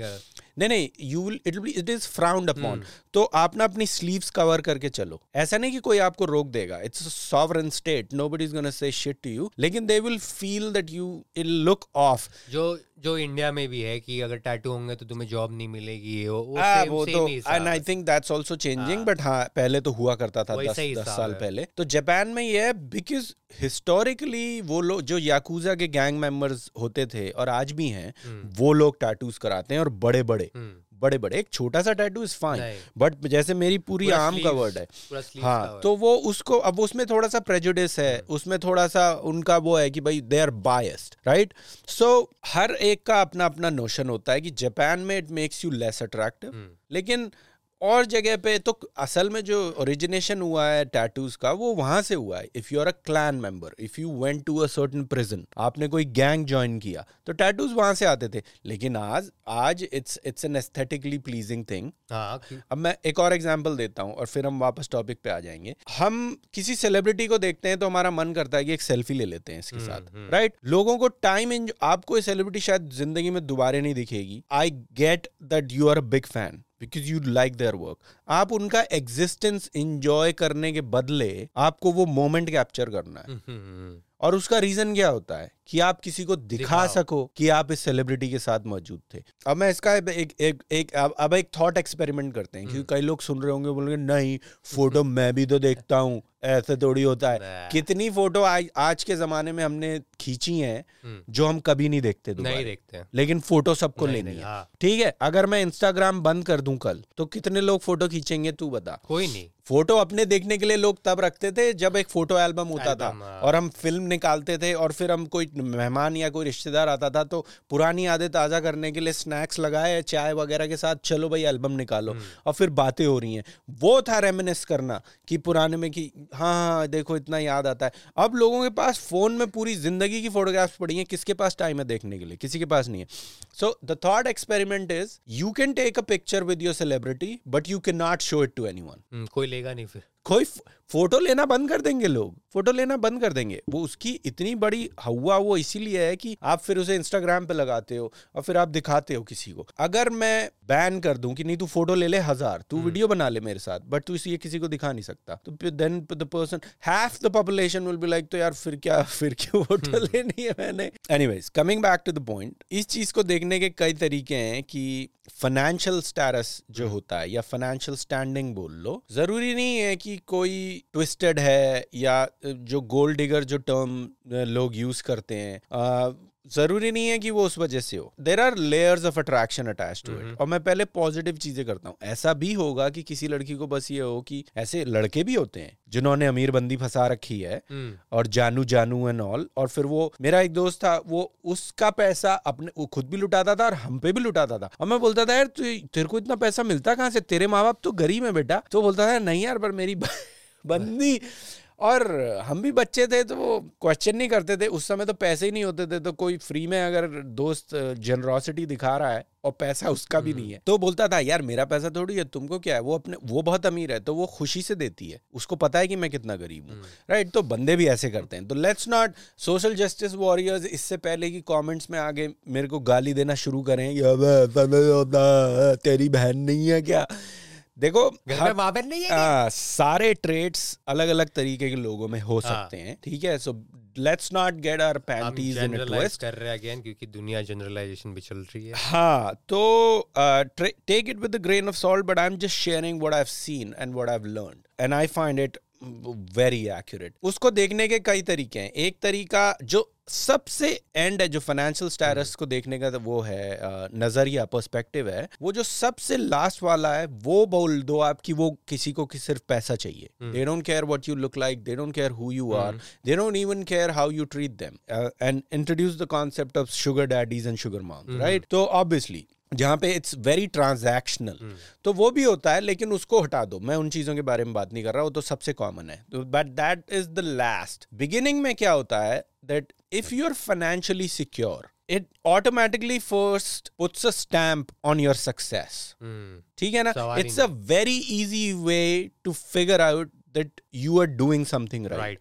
नहीं नहीं you will it it is frowned upon तो आप ना अपनी स्लीव्स कवर करके चलो। ऐसा नहीं कि कोई आपको रोक देगा। It's sovereign state nobody is gonna say shit to you लेकिन they will feel that you it look off जो जो इंडिया में भी है कि अगर टैटू होंगे तो तुम्हें जॉब नहीं मिलेगी वो, वो, आ, सेम, वो सेम तो and I think that's also changing but हाँ। पहले तो हुआ करता था दस, दस साल पहले। तो जापान में ये है बिकॉज़ हिस्टोरिकली वो लोग जो याकूजा के गैंग मेंबर्स होते थे और आज भी हैं हम्म। वो लोग टैटूज कराते हैं और बड़े बड़े हम्म। बड़े बड़े एक छोटा सा टैटू इज़ फाइन बट जैसे मेरी पूरी आर्म कवर्ड है। हाँ तो वो उसको अब उसमें थोड़ा सा प्रेजुडिस है hmm. उसमें थोड़ा सा उनका वो है कि भाई they are biased right so हर एक का अपना अपना नोशन होता है कि जापान में it makes you less attractive लेकिन और जगह पे तो असल में जो ओरिजिनेशन हुआ है टैटूज का वो वहाँ से हुआ है if you are a clan member if you went to a certain prison आपने कोई गैंग ज्वाइन किया तो टैटूज वहाँ से आते थे। लेकिन आज आज it's it's an aesthetically pleasing thing हाँ अब मैं एक और एग्जांपल देता हूँ और फिर हम वापस टॉपिक पे आ जाएँगे। हम किसी सेलिब्रिटी को देखते हैं तो हमारा मन करता है कि एक सेल्फी ले लेते हैं इसके साथ राइट लोगों को टाइम इन आपको सेलिब्रिटी शायद ज़िंदगी में दोबारा नहीं दिखेगी। I get that you are a big fan because you like their work आप उनका एग्जिस्टेंस इंजॉय करने के बदले आपको वो मोमेंट कैप्चर करना है। हम्म, हम्म, और उसका रीजन क्या होता है? कि आप किसी को दिखा सको कि आप इस सेलिब्रिटी के साथ मौजूद थे। अब मैं इसका एक एक एक, एक अब एक थॉट एक्सपेरिमेंट करते हैं हम्म। क्योंकि कई लोग सुन रहे होंगे बोलेंगे नहीं फ़ोटो मैं भी तो देखता हूँ। ऐसे थोड़ी होता है। कितनी फ़ोटो आज आज के जमाने में हमने खींची हैं हम्म, जो हम कभी नहीं देखते नहीं देखते हैं। लेकिन फ़ोटो सबको लेनी नहीं, है। हाँ। ठीक है अगर मैं इंस्टाग्राम बंद कर दूँ कल तो कितने लोग फ़ोटो खींचेंगे तू बता। कोई नहीं। फ़ोटो अपने देखने के लिए लोग तब रखते थे जब एक फ़ोटो एल्बम होता था। हाँ। और हम फ़िल्म निकालते थे और फिर हम कोई मेहमान या कोई रिश्तेदार आता था तो पुरानी यादें ताज़ा करने के लिए स्नैक्स लगाए चाय वगैरह के साथ चलो भाई एल्बम निकालो हम्म। और फिर बातें हो रही हैं। वो था रेमिनिस करना कि पुराने में कि हाँ हाँ देखो इतना याद आता है। अब लोगों के पास फ़ोन में पूरी ज़िंदगी की फोटोग्राफ्स पड़ी हैं किसके पास टाइम है देखने के लिए? किसी के पास नहीं है। So the thought experiment is you can take a picture with your celebrity but you can not show it to any hmm, कोई लेगा नहीं फिर कोई फ़ोटो लेना बंद कर देंगे लोग फ़ोटो लेना बंद कर देंगे। वो उसकी इतनी बड़ी हवा वो इसीलिए है कि आप फिर उसे इंस्टाग्राम पे लगाते हो और फिर आप दिखाते हो किसी को। अगर मैं बैन कर दूँ कि नहीं तू फ़ोटो ले ले हज़ार तू वीडियो बना ले मेरे साथ बट तू इसे किसी को दिखा नहीं सकता। तो then the person half the population will be like तो यार फिर क्या फिर क्यों फ़ोटो (laughs) लेनी है मैंने? Anyways coming back to the point इस चीज़ को देखने के कई तरीके हैं कि फाइनेंशियल स्टेटस जो होता है या फाइनेंशियल स्टैंडिंग बोल लो ज़रूरी नहीं है कि कोई ट्विस्टेड है या जो गोल्ड डिगर जो टर्म लोग यूज़ करते हैं ज़रूरी नहीं है कि वो उस वजह से हो। There are layers of attraction attach to it और मैं पहले पॉजिटिव चीज़ें करता हूँ। ऐसा भी होगा कि किसी लड़की को बस ये हो कि ऐसे लड़के भी होते हैं जिन्होंने अमीर बंदी फंसा रखी है हम्म, और जानू जानू एंड ऑल और फिर वो मेरा एक दोस्त था वो उसका पैसा अपने वो खुद भी लुटाता था और हम पे भी लुटाता था। और मैं बोलता था यार तू तेरे को इतना पैसा मिलता कहाँ से? तेरे माँ बाप तो गरीब है बेटा। तो बोलता था नहीं यार पर मेरी (laughs) बंदी और हम भी बच्चे थे तो वो क्वेश्चन नहीं करते थे। उस समय तो पैसे ही नहीं होते थे तो कोई फ्री में अगर दोस्त जनरोसिटी दिखा रहा है और पैसा उसका भी नहीं है तो बोलता था यार मेरा पैसा थोड़ी है तुमको क्या है? वो अपने वो बहुत अमीर है तो वो खुशी से देती है। उसको पता है कि मैं कितना गरीब हूँ राइट तो बंदे भी ऐसे करते हैं। तो let's not social justice warriors इससे पहले कि कमेंट्स में आगे मेरे को गाली देना शुरू करें "ये बे, ऐसा नहीं होता तेरी बहन नहीं है क्या? देखो में नहीं है क्या? हाँ, सारे ट्रेड्स अलग अलग तरीके के लोगों में हो हाँ। सकते हैं ठीक है so let's not get our हम पैंटीज इन ट्विस्ट कर रहे हैं अगेन क्योंकि दुनिया जनरलाइजेशन भी चल रही है हाँ तो take it with grain of salt but I am just sharing what I have seen and what I have learned and I find it very accurate उसको देखने के कई तरीके हैं। एक तरीका जो सबसे एंड है जो फाइनेंशियल स्टेटस को देखने का तो वो है नज़रिया पर्सपेक्टिव है। वो जो सबसे लास्ट वाला है वो बोल दो आप कि वो किसी को कि सिर्फ़ पैसा चाहिए। They don't care what you look like they don't care who you are they don't even care how you treat them and introduce the concept of sugar daddies and sugar moms right तो obviously जहाँ पे it's very transactional तो वो भी होता है लेकिन उसको हटा दो। मैं उन चीज़ों के बारे में बात नहीं कर रहा वो तो सबसे कॉमन है। But that is the last beginning में क्या होता है that if you are financially secure it automatically first puts a stamp on your success ठीक है ना? It's a very easy way to figure out that you are doing something right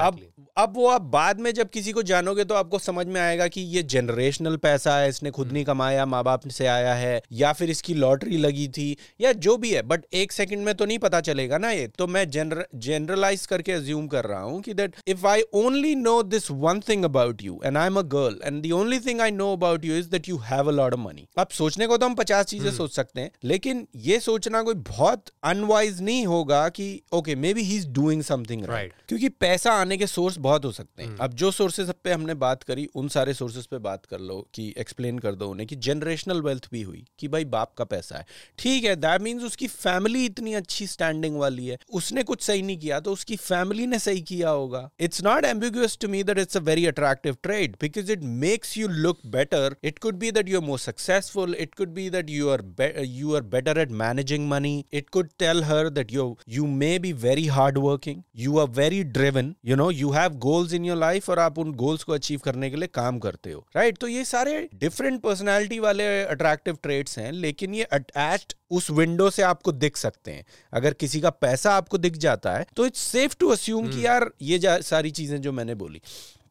अब अब वो आप बाद में जब किसी को जानोगे तो आपको समझ में आएगा कि ये जनरेशनल पैसा है इसने खुद नहीं कमाया माँ बाप से आया है या फिर इसकी लॉटरी लगी थी या जो भी है। बट एक सेकंड में तो नहीं पता चलेगा ना ये। तो मैं जनर जनरलाइज करके अज्यूम कर रहा हूँ कि that if I only know this one thing about you and I am a girl and the only thing I know about you is that you have a lot of money अब सोचने को तो हम पचास चीज़ें सोच सकते हैं लेकिन ये सोचना कोई बहुत अनवाइज नहीं होगा कि okay may be he is doing something right क्योंकि पैसा आने के सोर्स बहुत हो सकते हैं। अब जो सोर्सेज पे हमने बात करी उन सारे सोर्सेज पे बात कर लो कि एक्सप्लेन कर दो उन्हें कि जनरेशनल वेल्थ भी हुई कि भाई बाप का पैसा है। ठीक है दैट मीन्स उसकी फैमिली इतनी अच्छी स्टैंडिंग वाली है। उसने कुछ सही नहीं किया तो उसकी फैमिली ने सही किया होगा। It's not ambiguous to me that it's a very attractive trade because it makes you look better. It could be that you're more successful. It could be that you are be- you are better at managing money. It could tell her that you you may very hardworking. You are very driven. You know you have goals in your life और आप उन goals को achieve करने के लिए काम करते हो. Right? तो ये सारे different personality वाले attractive traits हैं लेकिन ये attached उस विंडो से आपको दिख सकते हैं. अगर किसी का पैसा आपको दिख जाता है तो इट्स सेफ़ टू अस्यूम कि यार ये सारी चीज़ें जो मैंने बोली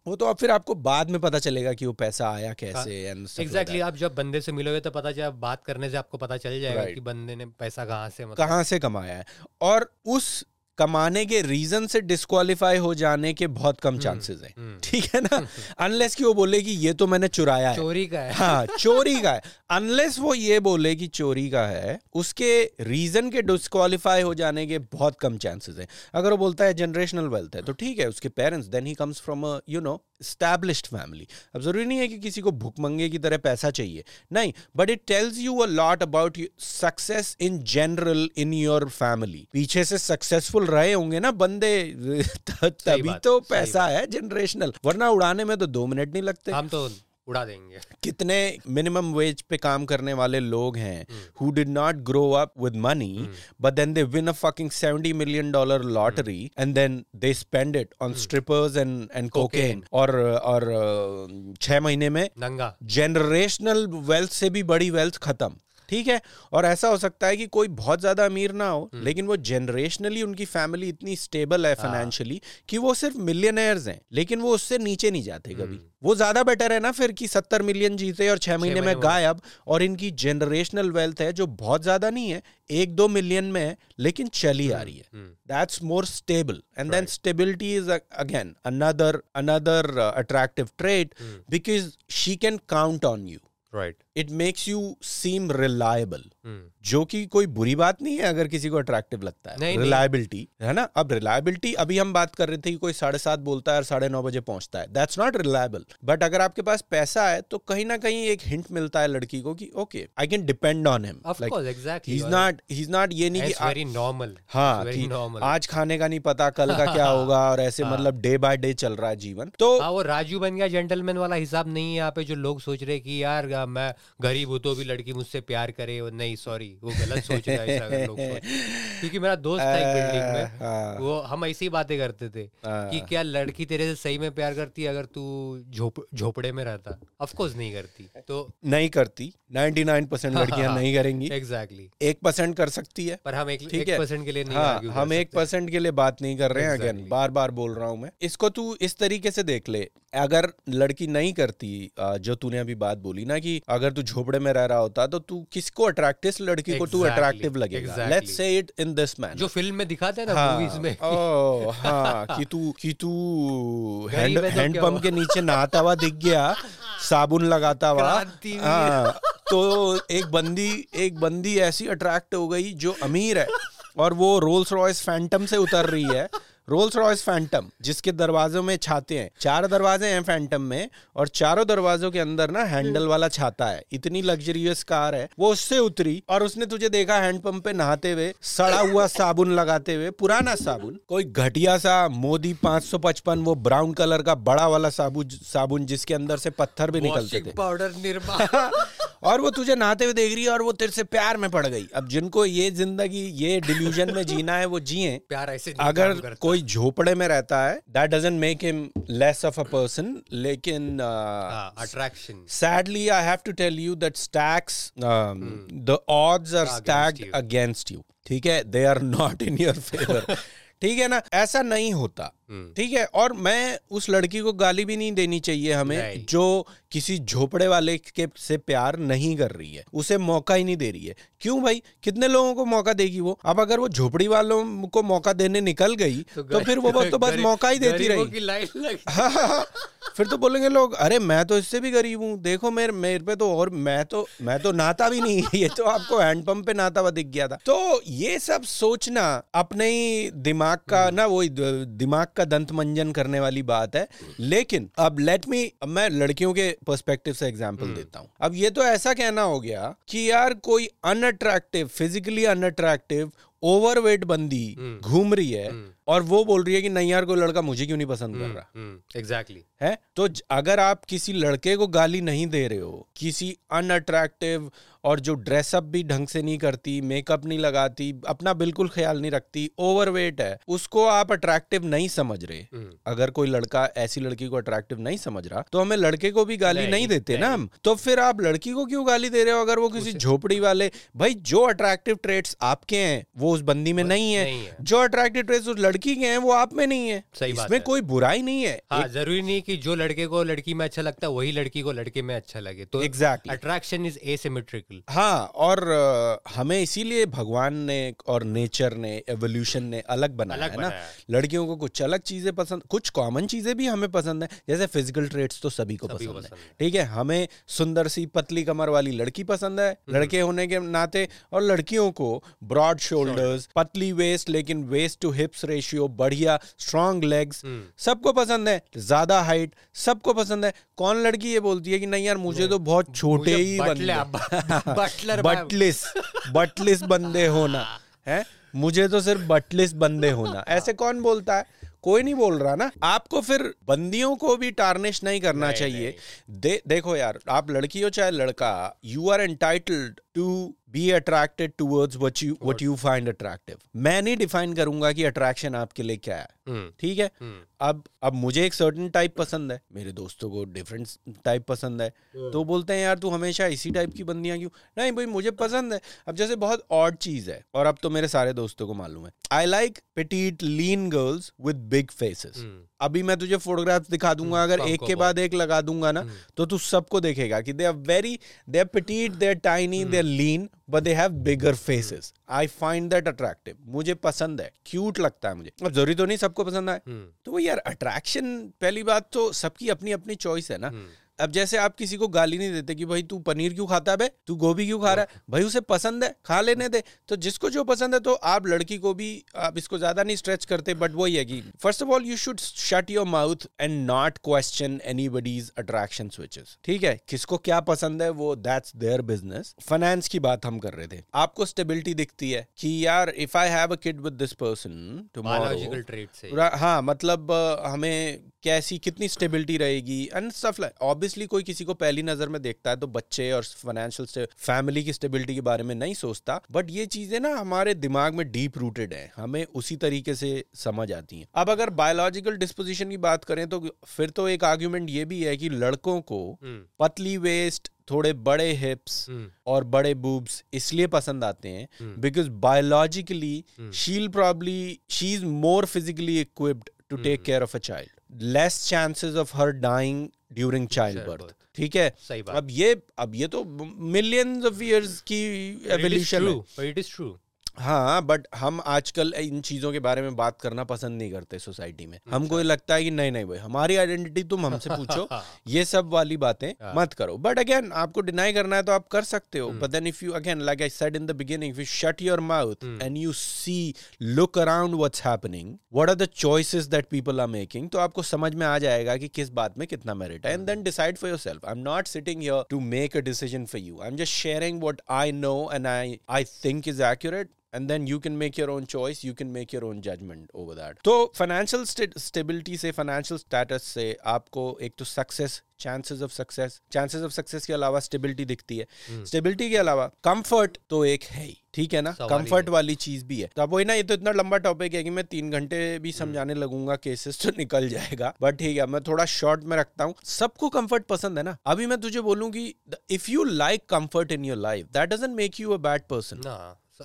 वो तो अब फिर आपको बाद में पता चलेगा कि वो पैसा आया कैसे एग्जैक्टली that. आप जब बंदे से मिलोगे तो पता चला बात करने से आपको पता चल जाएगा Right. कि बंदे ने पैसा कहाँ से मतलब कहाँ से कमाया है. और उस कमाने के रीजन से डिस्कालीफाई हो जाने के बहुत कम चांसेस हैं। हम्म। ठीक है ना? अनलेस कि वो बोले कि ये तो मैंने चुराया है। चोरी का है। हाँ चोरी का है। अनलेस वो ये बोले कि चोरी का है उसके रीजन के डिस्कालीफाई हो जाने के बहुत कम चांसेस हैं। अगर वो बोलता है जनरेशनल वेल्थ है तो ठीक है उसके parents then he comes from you know established family अब ज़रूरी नहीं है कि किसी को भूखमंगे की तरह पैसा चाहिए। नहीं but it tells you a lot about success in general in your family पीछे से सक्सेसफुल रहे होंगे ना बंदे (laughs) तभी तो पैसा है जनरेशनल वरना उड़ाने में तो दो मिनट नहीं लगते। हम तो उड़ा देंगे। कितने मिनिमम वेज पे काम करने वाले लोग हैं who did not grow up with money but then they win a fucking 70 million dollar lottery and then they spend it on strippers and and cocaine और और uh, छह महीने में नंगा। जनरेशनल वेल्थ से भी बड़ी वेल्थ खत्म। ठीक है? और ऐसा हो सकता है कि कोई बहुत ज़्यादा अमीर ना हो लेकिन वो जनरेशनली उनकी फैमिली इतनी स्टेबल है फाइनेंशियली कि वो सिर्फ़ मिलियनर्स हैं लेकिन वो उससे नीचे नहीं जाते कभी। वो ज़्यादा बेटर है ना फिर कि सत्तर मिलियन जीते और छह महीने में गायब और इनकी जनरेशनल वेल्थ है जो बहुत ज़्यादा नहीं है एक दो मिलियन में है लेकिन चली आ रही है। stable. And then stability is uh, again another another uh, attractive trait because she can count on you. Right it makes you seem reliable. जो कि कोई बुरी बात नहीं है अगर किसी को अट्रैक्टिव लगता है। रिलायबिलिटी है ना? अब रिलायबिलिटी अभी हम बात कर रहे थे कि कोई साढ़े सात बोलता है और साढ़े नौ बजे पहुँचता है। दैट्स नॉट रिलायबल बट अगर आपके पास पैसा है तो कहीं ना कहीं एक हिंट मिलता है लड़की को कि okay I can depend on him he is not he is not ये नहीं कि वेरी नॉर्मल हाँ आज खाने का नहीं पता कल का क्या (laughs) होगा और ऐसे मतलब डे बाय डे चल रहा है जीवन। तो हाँ वो राजू बन गया जेंटलमैन वाला हिसाब नहीं है यहाँ पे जो लोग सोच रहे कि यार आ, मैं गरीब हूँ तो भी लड़की मुझसे प्यार करे वो नहीं सॉरी वो गलत सोच रहा है ऐसा अगर लोग (laughs) क्योंकि मेरा दोस्त था एक बिल्डिंग में हाँ। वो हम ऐसी ही बातें करते थे कि क्या लड़की तेरे से सही में प्यार करती है अगर तू झोप झोपड़े में रहता? ऑफ़ कोर्स नहीं करती तो नहीं करती। 99% लड़कियाँ नहीं करेंगी। एग्जैक्टली एक परसेंट कर सकती है। पर हम एक है। परसेंट के लिए नहीं हाँ हम एक परसेंट के लिए बात नहीं कर रहे हैं अगेन बार बार बोल रहा हूँ मैं। इसको तू इस तरीके से देख ले। अगर लड़की नहीं करती जो तूने अभी बात बोली ना कि अगर तू झोपड़े में रह रहा होता तो तू किसको अट्रैक्ट इस लड़की को तू अट्रैक्टिव लगेगा। exactly. Let's say it in this man जो फ़िल्म में दिखाते हैं ना हाँ, मूवीज़ में। ओ, हाँ कि तू कि तू (laughs) हैंड गरीब तो हैंड पंप के नीचे नहाता हुआ दिख गया साबुन लगाता हुआ। हाँ तो एक बंदी एक बंदी ऐसी अट्रैक्ट हो गई जो अमीर है और वो रोल्स रॉयस फैंटम से उतर रही है। रोल्स रॉयस फैंटम जिसके दरवाजों में छाते हैं। चार दरवाजे हैं फैंटम में और चारों दरवाजों के अंदर ना हैंडल वाला छाता है। इतनी लग्जरियस कार है। वो उससे उतरी और उसने तुझे देखा हैंडपंप पे नहाते हुए सड़ा हुआ साबुन लगाते हुए पुराना साबुन। कोई घटिया सा मोदी 555 वो ब्राउन कलर का बड़ा वाला साबुन साबुन जिसके अंदर से पत्थर भी निकलते थे। पाउडर निर्मा (laughs) और वो तुझे नहाते हुए देख रही है और वो तेरे से प्यार में पड़ गई। अब जिनको ये ज़िंदगी ये डिल्यूजन में जीना है वो जिए। प्यार ऐसे अगर कोई झोपड़े में रहता है that doesn't make him less of a person लेकिन attraction to tell you that stacks um, the odds are Against stacked you. against you ठीक है? They are not in your favour ठीक है ना? ऐसा नहीं होता। ठीक है और मैं उस लड़की को गाली भी नहीं देनी चाहिए हमें जो किसी झोपड़े वाले के से प्यार नहीं कर रही है उसे मौका ही नहीं दे रही है। क्यों भाई? कितने लोगों को मौका देगी वो? अब अगर वो झोपड़ी वालों को मौका देने निकल गई तो, गर- फिर वो बस तो बस मौका ही देती रही। (laughs) हाँ, हाँ, हाँ। फिर तो बोलेंगे लोग अरे मैं तो इससे भी गरीब हूँ। देखो मेरे मेरे पे तो और मैं तो मैं तो नाता भी नहीं ये तो आपको हैंडपंप पे नाता हुआ दिख गया था। तो ये सब सोचना अपने ही दिमाग का ना वो दिमाग का दंत मंजन करने वाली बात है। लेकिन अब लेट मी अब मैं लड़कियों के पर्सपेक्टिव से एग्ज़ाम्पल देता हूँ। अब ये तो ऐसा कहना हो गया कि यार कोई अनअट्रैक्टिव फिजिकली अनअट्रैक्टिव ओवरवेट बंदी घूम रही है और वो बोल रही है कि नहीं यार कोई लड़का मुझे क्यों नहीं पसंद कर रहा एग्जैक्टली exactly. है तो अगर आप किसी लड़के को गाली नहीं दे रहे हो किसी अनअट्रैक्टिव और जो ड्रेसअप भी ढंग से नहीं करती मेकअप नहीं लगाती अपना बिल्कुल ख्याल नहीं रखती ओवरवेट है उसको आप अट्रैक्टिव नहीं समझ रहे हम्म। अगर कोई लड़का ऐसी लड़की को अट्रैक्टिव नहीं समझ रहा तो हमें लड़के को भी गाली नहीं, नहीं देते नहीं। ना हम तो फिर आप लड़की को क्यों गाली दे रहे हो अगर वो किसी झोपड़ी वाले भाई जो अट्रैक्टिव ट्रेट्स आपके हैं वो उस बंदी में नहीं है नहीं है। जो अट्रैक्टिव ट्रेट्स उस लड़की के हैं वो आप में नहीं है। सही बात इसमें। कोई बुराई नहीं है। हाँ एक... ज़रूरी नहीं कि जो लड़के को लड़की में अच्छा लगता है वही लड़की को लड़के में अच्छा लगे। तो Exactly. अट्रैक्शन इज़ एसिमेट्रिकल हाँ और हमें इसीलिए भगवान ने और नेचर ने एवोल्यूशन ने अलग बनाया अलग है ना। लड़कियों को कुछ अलग चीज़ें पसंद कुछ कॉमन चीज़ें भी हमें पसंद है जैसे फ़िज़िकल ट्रेट्स तो सभी को पसंद है। ठीक है हमें सुंदर सी पतली कमर वाली लड़की पसंद है हम्म। लड़के होने के नाते और लड़कियों को ब्रॉड शोल्डर्स पतली वेस्ट लेकिन वेस्ट टू हिप्स रेशियो बढ़िया स्ट्रांग लेग्स हम्म। सबको पसंद है ज़्यादा हाइट सबको पसंद है। कौन लड़की ये बोलती है कि नहीं यार मुझे तो बहुत छोटे ही बंदे। बटलिस बटलिस (laughs) (laughs) बंदे होना है? मुझे तो सिर्फ़ बटलिस बंदे होना। (laughs) ऐसे कौन बोलता है? कोई नहीं बोल रहा ना। आपको फिर बंदियों को भी टार्निश नहीं करना नहीं, चाहिए। नहीं। दे, देखो यार आप लड़की हो चाहे लड़का you are entitled to be attracted towards what you what you find attractive मैं नहीं डिफाइन करूँगा कि अट्रैक्शन आपके लिए क्या है। हम्म, ठीक है? हम्म। अब अब मुझे एक सर्टन टाइप पसंद है। मेरे दोस्तों को डिफरेंट टाइप पसंद है। तो बोलते हैं यार तू हमेशा इसी टाइप की बंदियाँ क्यों? नहीं भाई मुझे पसंद है। अब जैसे बहुत ऑड चीज़ है और अब तो मेरे सारे दोस्तों को मालूम है। I like petite lean girls with big faces hmm. अभी मैं तुझे फोटोग्राफ दिखा दूँगा अगर एक के बाद एक लगा दूँगा ना तो तू सबको देखेगा कि they are very they are petite they are tiny they are lean but they have bigger faces I find that attractive मुझे पसंद है। क्यूट लगता है मुझे। अब ज़रूरी तो नहीं सबको पसंद आए। हम्म, तो वो यार अट्रैक्शन पहली बात तो सबकी अपनी अपनी चॉइस है ना। अब जैसे आप किसी को गाली नहीं देते कि भाई तू पनीर क्यों खाता है बे? तू गोभी क्यों खा रहा है? भाई उसे पसंद है खा लेने दे। तो जिसको जो पसंद है तो आप लड़की को भी आप इसको ज़्यादा नहीं स्ट्रेच करते बट वही है कि first of all you should shut your mouth and not question anybody's attraction switches ठीक है? किसको क्या पसंद है वो दैट्स देयर बिज़नेस फाइनेंस की बात हम कर रहे थे। आपको स्टेबिलिटी दिखती है कि यार if I have a kid with this person biological trait से। हाँ मतलब हमें कैसी कितनी स्टेबिलिटी रहेगी एंड स्टफ़ लाइक ऑब्वियसली कोई किसी को पहली नज़र में देखता है तो बच्चे और फाइनेंशियल फैमिली की स्टेबिलिटी के बारे में नहीं सोचता। बट ये चीज़ें ना हमारे दिमाग में डीप रूटेड है। हमें उसी तरीके से समझ आती हैं। अब अगर बायोलॉजिकल डिस्पोजिशन की बात करें तो फिर तो एक आर्ग्यूमेंट ये भी है कि लड़कों को हम्म, पतली वेस्ट थोड़े बड़े हिप्स हम्म, और बड़े बूब्स इसलिए पसंद आते हैं। Because biologically she'll probably she is more physically equipped to take care of a child less chances of her dying during childbirth ठीक है? सही बात। अब ये अब ये तो मिलियंस ऑफ़ इयर्स की एवोल्यूशन है। इट इज़ ट्रू हाँ बट हम आजकल इन चीज़ों के बारे में बात करना पसंद नहीं करते सोसाइटी में। हमको ये लगता है कि नहीं नहीं भाई हमारी आइडेंटिटी तुम हमसे पूछो (laughs) ये सब वाली बातें मत करो। बट अगेन आपको डिनाई करना है तो आप कर सकते हो। But then if you again like I said in the beginning if you shut your mouth and you see look around what's happening what are the choices that people are making तो आपको समझ में आ जाएगा कि किस बात में कितना मेरिट है। And then decide for yourself I am not sitting here to make a decision for you I am just sharing what I know and I I think is accurate and then you can make your own choice you can make your own judgment over that तो financial st- stability से financial status से आपको एक तो success chances of success chances of success के अलावा stability दिखती है stability के अलावा comfort तो एक है ही ठीक है ना ही comfort वाली चीज़ भी है तो अब वही ना ये तो इतना लंबा टॉपिक है कि मैं तीन घंटे भी समझाने लगूँगा केसेस तो निकल जाएगा बट ठीक है मैं थोड़ा शॉर्ट में रखता हूँ सबको कंफर्ट पसंद है ना अभी मैं तुझे बोलूँ कि if you like comfort in your life that doesn't make you a bad person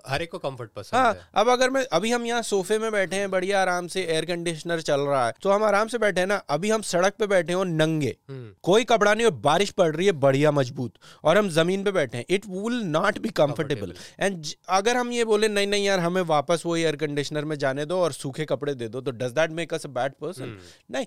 हर एक को कंफर्ट पसंद हाँ है। अब अगर मैं अभी हम यहाँ सोफे में बैठे हैं बढ़िया आराम से एयर कंडीशनर चल रहा है तो हम आराम से बैठे हैं ना अभी हम सड़क पे बैठे हो नंगे। हम्म, कोई कपड़ा नहीं और बारिश पड़ रही है बढ़िया मज़बूत। और हम ज़मीन पे बैठे हैं it will not be comfortable and अगर हम ये बोले नहीं नहीं यार हमें वापस वो एयर कंडीशनर में जाने दो और सूखे कपड़े दे दो तो does that make us a bad person नहीं।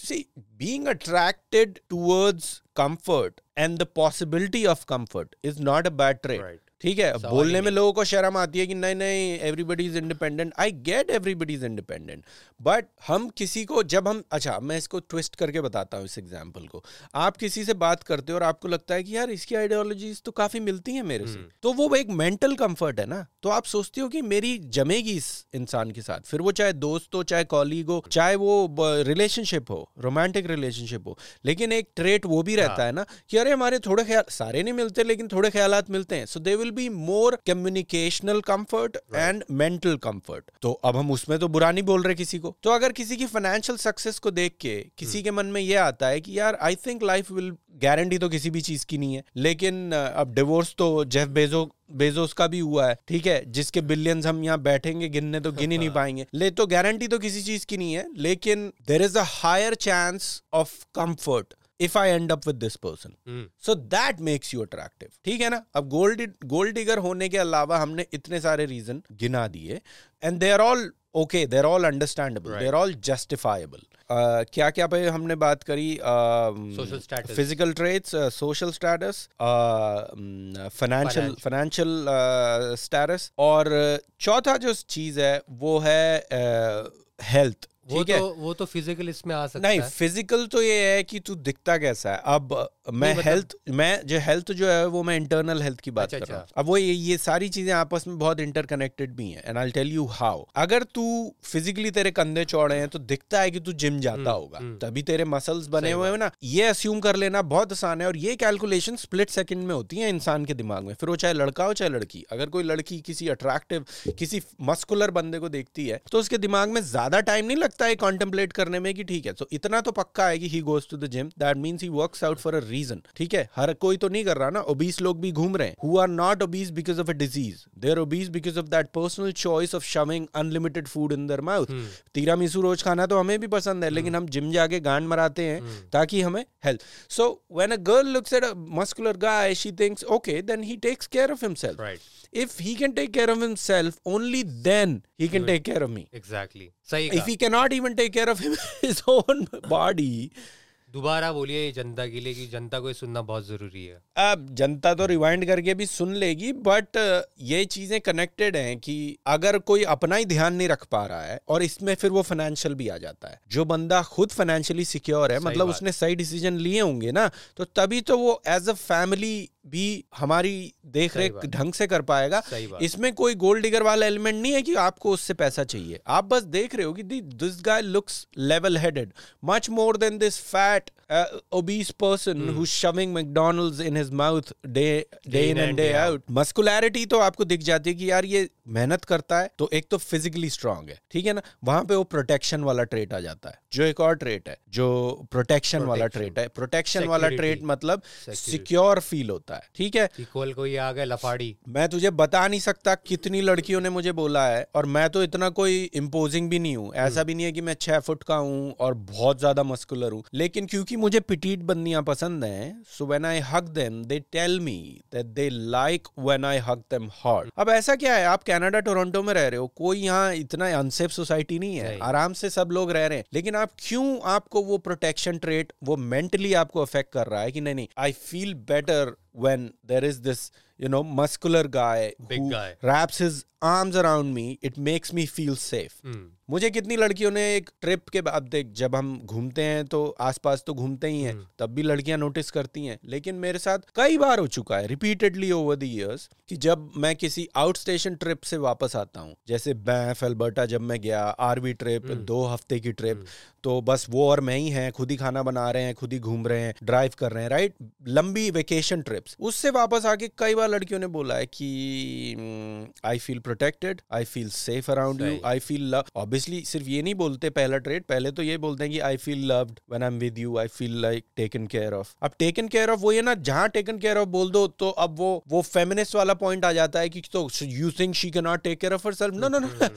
See being attracted towards comfort and the possibility of comfort is not a bad trait Right. ठीक है बोलने में लोगों को शर्म आती है कि नहीं नहीं everybody is independent I get everybody is independent but हम किसी को जब हम अच्छा मैं इसको ट्विस्ट करके बताता हूँ इस एग्ज़ाम्पल को। आप किसी से बात करते हो और आपको लगता है कि यार इसकी आइडियोलॉजीज तो काफ़ी मिलती हैं मेरे से। तो वो एक मेंटल कंफर्ट है ना? तो आप सोचते हो कि मेरी जमेगी इस इंसान के साथ। फिर वो चाहे दोस्त हो चाहे कॉलीग हो चाहे वो रिलेशनशिप हो रोमांटिक रिलेशनशिप हो लेकिन एक ट्रेट वो भी रहता है ना कि अरे हमारे थोड़े ख्याल सारे नहीं मिलते लेकिन थोड़े ख्याल मिलते हैं। So they will be more communicational comfort and mental comfort तो अब हम उसमें तो बुरा नहीं बोल रहे किसी को। तो अगर किसी की फाइनेंशियल सक्सेस को देख के किसी के मन में ये आता है कि यार I think life will guarantee तो किसी भी चीज़ की नहीं है। लेकिन अब डिवोर्स तो जेफ बेजो बेजोस का भी हुआ है ठीक है? जिसके बिलियंस हम यहाँ बैठेंगे गिनने तो गिन ही नहीं (laughs) पाएँगे। ले तो गारंटी तो किसी चीज़ की नहीं है लेकिन there is a higher chance of comfort if I end up with this person so that makes you attractive ठीक है ना? अब गोल्ड गोल्ड डिगर होने के अलावा हमने इतने सारे रीजन गिना दिए and they are all okay they are all understandable they are all justifiable क्या क्या पे हमने बात करी? Physical traits social status financial financial status और चौथा जो चीज़ है वो है हेल्थ वो तो वो तो फ़िज़िकल इसमें आ सकता नहीं है। फ़िज़िकल तो ये है कि तू दिखता कैसा है। अब मैं मतलब- हेल्थ मैं जो हेल्थ जो है वो मैं इंटरनल हेल्थ की बात अच्छा, कर रहा हूँ। अच्छा। अब वो ये, ये सारी चीज़ें आपस में बहुत इंटरकनेक्टेड भी हैं and I tell you how अगर तू फिजिकली तेरे कंधे चौड़े हैं तो दिखता है कि तू जिम जाता होगा। तभी तेरे मसल्स बने हुए हैं ना। ये अस्यूम कर लेना बहुत आसान है और ये कैलकुलेशन स्प्लिट सेकंड में होती है इंसान के दिमाग में। फिर वो चाहे लड़का हो चाहे लड़की। अगर कोई लड़की किसी अट्रैक्टिव किसी मस्कुलर बंदे को देखती है तो उसके दिमाग में ज़्यादा टाइम नहीं लगता है कॉन्टेम्पलेट करने में कि ठीक है। तो इतना तो पक्का है कि he goes to the gym that means he works out for a reason ठीक है? हर कोई तो नहीं कर रहा ना? ओबीस लोग भी घूम रहे हैं। Who are not obese because of a disease they are obese because of that personal choice of shoving unlimited food in their mouth tiramisu रोज खाना तो हमें भी पसंद है लेकिन हम जिम जाके गांड मराते हैं ताकि हमें health so when a girl looks at a muscular guy she thinks okay then he takes care of himself right if he can take care of himself only then he can take care of me. सही if he cannot even take care of him, (laughs) his own body दोबारा बोलिए जनता के लिए कि जनता को ये सुनना बहुत ज़रूरी है। अब जनता तो रिवाइंड करके भी सुन लेगी बट ये चीज़ें कनेक्टेड हैं कि अगर कोई अपना ही ध्यान नहीं रख पा रहा है और इसमें फिर वो फाइनेंशियल भी आ जाता है। जो बंदा खुद फाइनेंशियली सिक्योर है मतलब उसने सही डिसीज़न लिए होंगे ना तो तभी तो वो एज अ फैमिली भी हमारी देख रेख ढंग से कर पाएगा। इसमें कोई गोल्ड डिगर वाला एलिमेंट नहीं है कि आपको उससे पैसा चाहिए। आप बस देख रहे हो कि this guy looks level headed much more than this fat obese person who's shoving McDonald's in his mouth day day in and day out. muscularity तो आपको दिख जाती है कि यार ये मेहनत करता है तो एक तो फिजिकली स्ट्रांग है ठीक है ना? वहाँ पे वो प्रोटेक्शन वाला ट्रेट आ जाता है। जो एक और ट्रेट है जो प्रोटेक्शन वाला ट्रेट है। प्रोटेक्शन वाला ट्रेट मतलब सिक्योर फील होता है ठीक है? इक्वल कोई आ गया लफाड़ी। मैं तुझे बता नहीं सकता कितनी लड़कियों ने मुझे बोला है और मैं तो इतना कोई इम्पोजिंग भी नहीं हूँ। ऐसा भी नहीं है कि मैं छह फुट का हूँ और बहुत ज़्यादा मस्कुलर हूँ। लेकिन क्योंकि मुझे पिटीट बंदियाँ पसंद हैं so when I hug them they tell me that they like when I hug them hard अब ऐसा क्या है? आप कनाडा टोरंटो में रह रहे हो कोई यहाँ इतना अनसेफ सोसाइटी नहीं है। आराम से सब लोग रह रहे हैं। लेकिन आप क्यों आपको वो प्रोटेक्शन ट्रेट वो मेंटली आपको अफेक्ट कर रहा है कि नहीं नहीं I feel better when there is this you know muscular guy Big who guy. wraps his arms around me it makes me feel safe. Hmm, मुझे कितनी लड़कियों ने एक ट्रिप के बाद देख जब हम घूमते हैं तो आसपास तो घूमते ही हैं तब भी लड़कियाँ नोटिस करती हैं। लेकिन मेरे साथ कई बार हो चुका है रिपीटेडली ओवर द इयर्स कि जब मैं किसी आउट स्टेशन ट्रिप से वापस आता हूँ जैसे बैंफ एल्बर्टा जब मैं गया आरवी ट्रिप दो हफ़्ते की ट्रिप तो बस वो और मैं ही हैं खुद ही खाना बना रहे हैं खुद ही घूम रहे हैं ड्राइव कर रहे हैं राइट लंबी वेकेशन ट्रिप्स उससे वापस आके कई बार लड़कियों ने बोला है कि I feel protected I feel safe around you I feel love obviously सिर्फ़ ये नहीं बोलते पहला ट्रेड पहले तो ये बोलते हैं कि I feel loved when I am with you I feel like taken care of अब टेकन केयर ऑफ़ वो ये ना जहाँ टेकन केयर ऑफ़ बोल दो तो अब वो वो फेमिनिस्ट वाला पॉइंट आ जाता है कि तो you think she can not take care of herself no no no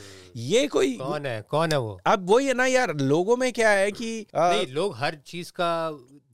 ये कोई कौन है? कौन है वो? अब वही है ना यार लोगों में क्या है कि आ, नहीं लोग हर चीज़ का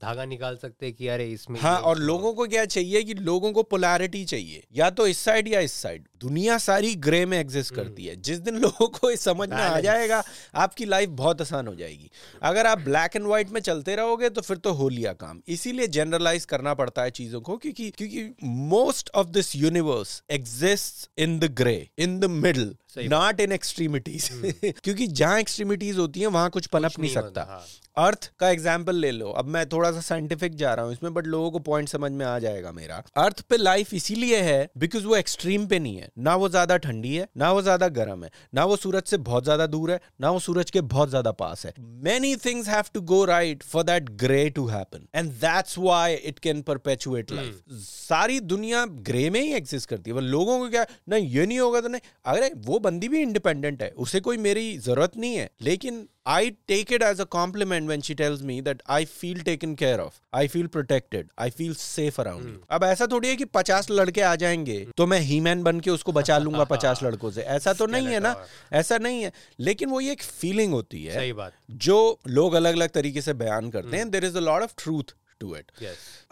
धागा निकाल सकते हैं कि अरे इसमें हाँ और लोगों को क्या चाहिए कि लोगों को पोलैरिटी चाहिए। या तो इस साइड या इस साइड दुनिया सारी ग्रे में एग्जिस्ट करती है। जिस दिन लोगों को ये समझ में आ जाएगा आपकी लाइफ बहुत आसान हो जाएगी। अगर आप ब्लैक एंड व्हाइट में चलते रहोगे तो फिर तो हो लिया काम। इसीलिए जनरलाइज करना पड़ता है चीज़ों को क्योंकि क्योंकि most of this universe exist in the grey in the middle not in extremities क्योंकि जहाँ एक्सट्रीमिटीज होती है वहाँ कुछ पनप नहीं सकता। हाँ। अर्थ का एग्ज़ाम्पल ले लो। अब मैं थोड़ा सा साइंटिफिक जा रहा हूँ इसमें बट लोगों को पॉइंट समझ में आ जाएगा मेरा। अर्थ पे लाइफ इसीलिए है बिकॉज़ वो एक्सट्रीम पे नहीं है। ना वो ज़्यादा ठंडी है ना वो ज़्यादा गर्म है ना वो सूरज से बहुत ज़्यादा दूर है ना वो सूरज के बहुत ज़्यादा पास है। Many things have to go right for that grey to happen and that's why it can perpetuate life सारी दुनिया ग्रे में ही एग्जिस्ट करती है। पर लोगों को क्या नहीं ये नहीं होगा तो नहीं। अरे वो बंदी भी इंडिपेंडेंट है उसे कोई मेरी ज़रूरत नहीं है। लेकिन I take it as a compliment when she tells me that I feel taken care of. I feel protected. I feel safe around you. अब ऐसा थोड़ी है कि पचास लड़के आ जाएँगे तो मैं ही मैन बन के उसको बचा लूँगा (laughs) पचास लड़कों से। ऐसा तो नहीं है ना? ऐसा नहीं है। लेकिन वो ये एक फीलिंग होती है सही बात। जो लोग अलग अलग तरीके से बयान करते हैं। There is a lot of truth to it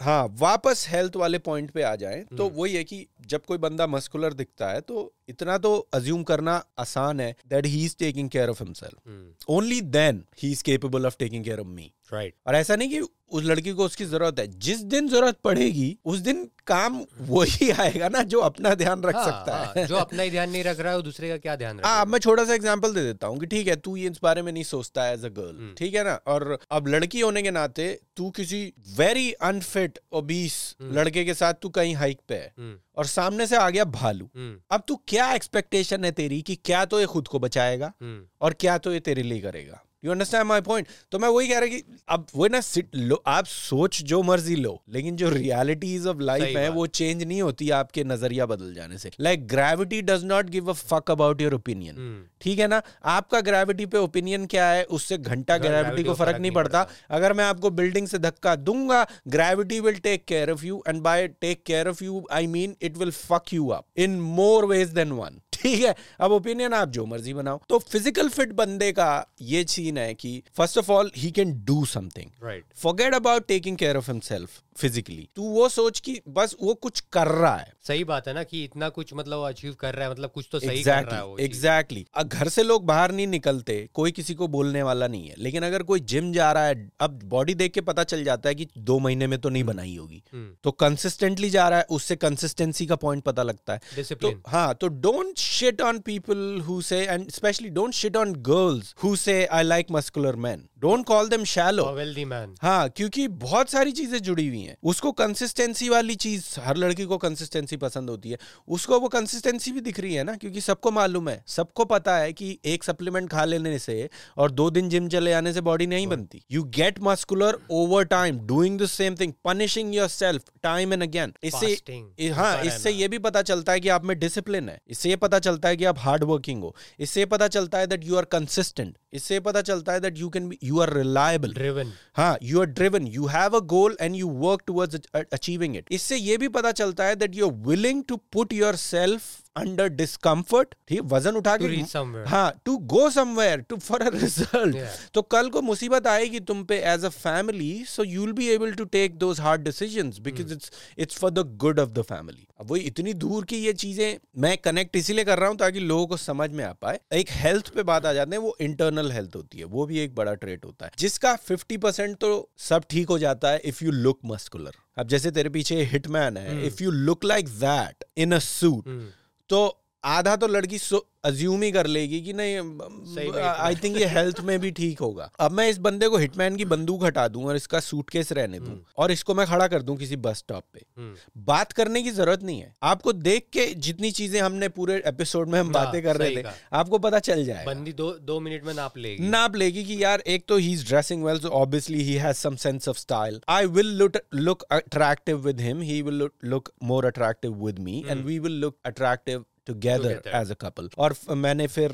हाँ वापस हेल्थ वाले पॉइंट पे आ जाए तो वही है कि जब कोई बंदा मस्कुलर दिखता है तो इतना तो अज्यूम करना आसान है that he is taking care of himself only then he is capable of taking care of me right और ऐसा नहीं कि उस लड़की को उसकी ज़रूरत है। जिस दिन ज़रूरत पड़ेगी उस दिन काम वही आएगा ना जो अपना ध्यान रख हाँ, सकता हाँ, है। जो अपना ही ध्यान नहीं रख रहा है दूसरे का क्या ध्यान हाँ मैं छोटा सा एग्जांपल दे देता हूँ कि ठीक है तू ये इस बारे में नहीं सोचता एज अ गर्ल ठीक है ना? और अब लड़की होने के नाते तू किसी वेरी अनफिट ओबीस लड़के के साथ तू कहीं हाइक पे है हम्म, और सामने से आ गया भालू। हम्म, अब तू क्या एक्सपेक्टेशन है तेरी कि क्या तो ये खुद को बचाएगा हम्म, और क्या तो ये तेरे लिए करेगा? यू अंडरस्टैंड माई पॉइंट तो मैं वही कह रहा कि अब वो ना सिट लो आप सोच जो मर्ज़ी लो लेकिन जो रियलिटीज ऑफ़ लाइफ है वो चेंज नहीं होती आपके नज़रिया बदल जाने से। Like gravity does not give a fuck about your opinion ठीक है ना? आपका ग्रेविटी पे ओपिनियन क्या है उससे घंटा ग्रेविटी को फ़र्क नहीं पड़ता। अगर मैं आपको बिल्डिंग से धक्का दूँगा gravity will take care of you and by take care of you I mean it will fuck you up in more ways than one ठीक है अब ओपिनियन आप जो मर्ज़ी बनाओ। तो फ़िज़िकल फिट बंदे का ये सीन है कि first of all he can do something right forget about taking care of himself physically तू वो सोच कि बस वो कुछ कर रहा है। सही बात है ना कि इतना कुछ मतलब अचीव कर रहा है मतलब कुछ तो सही exactly, कर रहा है एग्जैक्टली। एग्जैक्टली घर से लोग बाहर नहीं निकलते कोई किसी को बोलने वाला नहीं है। लेकिन अगर कोई जिम जा रहा है अब बॉडी देख के पता चल जाता है कि दो महीने में तो नहीं बनाई होगी। हम्म, तो कंसिस्टेंटली जा रहा है उससे कंसिस्टेंसी का पॉइंट पता लगता है। तो हाँ तो don't shit on people who say, and especially don't shit on girls who say, I like muscular men. Don't call them shallow wealthy man हाँ क्योंकि बहुत सारी चीज़ें जुड़ी हुई हैं। उसको कंसिस्टेंसी वाली चीज़ हर लड़की को कंसिस्टेंसी पसंद होती है। उसको वो कंसिस्टेंसी भी दिख रही है ना क्योंकि सबको मालूम है सबको पता है कि एक सप्लीमेंट खा लेने से और दो दिन जिम चले आने से बॉडी नहीं बनती। You get muscular over time doing the same thing punishing yourself time and again इससे हाँ इससे ये भी पता चलता है कि आप में डिसिप्लिन है। इससे ये पता चलता है कि आप हार्ड वर्किंग हो। इससे पता चलता है दैट यू आर कंसिस्टेंट इससे पता चलता है that you can you are reliable driven हाँ you are driven you have a goal and you work towards achieving it इससे ये भी पता चलता है that you are willing to put yourself under discomfort ठीक वज़न उठा To के हाँ to go somewhere to for a result तो कल को मुसीबत आएगी तुम पे as a family so you will be able to take those hard decisions because it's it's for the good of the family अब वो इतनी दूर की ये चीज़ें मैं कनेक्ट इसीलिए कर रहा हूँ ताकि लोगों को समझ में आ पाए। एक हेल्थ पे बात आ जाते हैं वो इंटरनल हेल्थ होती है वो भी एक बड़ा ट्रेट होता है। जिसका 50% तो सब ठीक हो जाता है इफ़ यू लुक मस्कुलर अब जैसे तेरे पीछे हिटमैन है if you look like that in a suit hmm, तो आधा तो लड़की अज्यूम ही कर लेगी कि नहीं आई थिंक ये हेल्थ में भी ठीक होगा। अब मैं इस बंदे को हिटमैन की बंदूक हटा दूँ और इसका सूटकेस रहने दूँ हम्म। और इसको मैं खड़ा कर दूँ किसी बस स्टॉप पे। हम्म। बात करने की ज़रूरत नहीं है। आपको देख के जितनी चीज़ें हमने पूरे एपिसोड में हम हाँ, बातें कर रहे थे आपको पता चल जाए बंदी दो दो मिनट में नाप लेगी। नाप लेगी कि यार एक तो he is dressing well so obviously he has some sense of style I will look look attractive with him he will look more attractive with me and we will look attractive together as a couple और मैंने फिर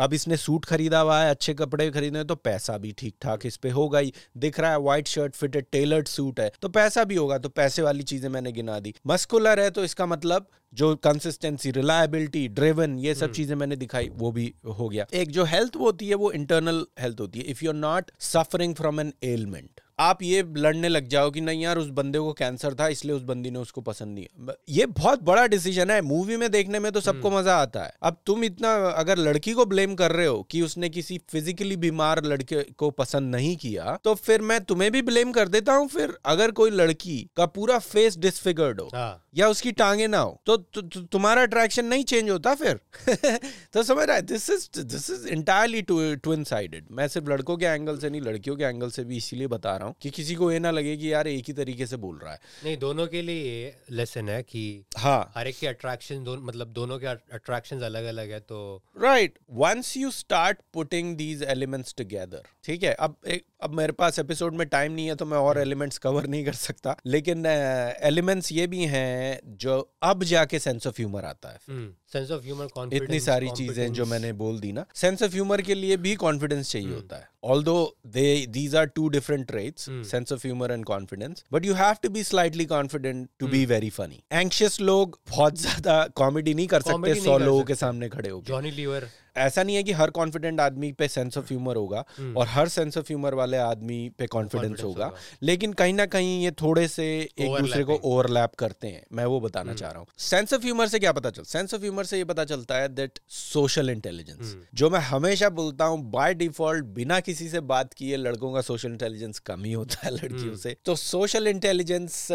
अब इसने suit खरीदा हुआ है अच्छे कपड़े खरीदने तो पैसा भी ठीक ठाक इस पे होगा ही। दिख रहा है white shirt fitted tailored suit है तो पैसा भी होगा तो पैसे वाली चीज़ें मैंने गिना दी। मस्कुलर है तो इसका मतलब जो कंसिस्टेंसी रिलायबिलिटी ड्रिवन ये सब हम्म। चीज़ें मैंने दिखाई वो भी हो गया। एक जो हेल्थ होती है वो इंटरनल हेल्थ होती है। If you are not suffering from an ailment आप ये लड़ने लग जाओ कि नहीं यार उस बंदे को कैंसर था इसलिए उस बंदी ने उसको पसंद नहीं ये बहुत बड़ा डिसीज़न है। मूवी में देखने में तो सबको हम्म। मज़ा आता है। अब तुम इतना अगर लड़की को ब्लेम कर रहे हो कि उसने किसी फिजिकली बीमार लड़के को पसंद नहीं किया तो फिर मैं तुम्हें भी ब्लेम कर देता हूँ। फिर अगर कोई लड़की का पूरा फेस डिसफिगर्ड हो हाँ। या उसकी टांगे ना हो तु, तुम्हारा अट्रैक्शन नहीं चेंज होता फिर। (laughs) तो समझ रहा है? This is this is entirely twin sided मैं सिर्फ़ लड़कों के एंगल से नहीं लड़कियों के एंगल से भी इसीलिए बता रहा हूँ। कि किसी को ये ना लगे कि यार एक ही तरीके से बोल रहा है। नहीं दोनों के लिए ये लेसन है कि हाँ। हर एक के अट्रैक्शन दो, मतलब दोनों के अट्रैक्शन अलग अलग है तो right once you start putting these elements together ठीक है अब एक अब मेरे पास एपिसोड में टाइम नहीं है तो मैं और एलिमेंट्स हम्म। कवर नहीं कर सकता। लेकिन एलिमेंट्स ये भी हैं जो अब जाके सेंस ऑफ़ ह्यूमर आता है। सेंस ऑफ़ ह्यूमर इतनी सारी चीज़ें जो मैंने बोल दी ना सेंस ऑफ़ ह्यूमर के लिए भी कॉन्फिडेंस चाहिए hmm. होता है। They these are two different traits mm. sense of humor and confidence but you have to be slightly confident to mm. be very funny. Anxious लोग बहुत ज़्यादा कॉमेडी नहीं कर सकते सौ लोगों के सामने खड़े हो जॉनी लीवर ऐसा नहीं है कि हर कॉन्फिडेंट आदमी पे सेंस ऑफ़ ह्यूमर होगा हम्म। और हर सेंस ऑफ़ ह्यूमर वाले आदमी पे कॉन्फिडेंस होगा। लेकिन कहीं ना कहीं ये थोड़े से एक दूसरे को ओवरलैप करते हैं। मैं वो बताना हम्म। चाह रहा हूँ। सेंस ऑफ़ ह्यूमर से क्या पता चलता सेंस ऑफ़ ह्यूमर से ये पता चलता है दैट सोशल इंटेलिजेंस जो मैं हमेशा बोलता हूँ बाय डिफ़ॉल्ट बिना किसी से बात किए लड़कों का सोशल इंटेलिजेंस कम ही होता है लड़कियों हम्म। से। तो सोशल इंटेलिजेंस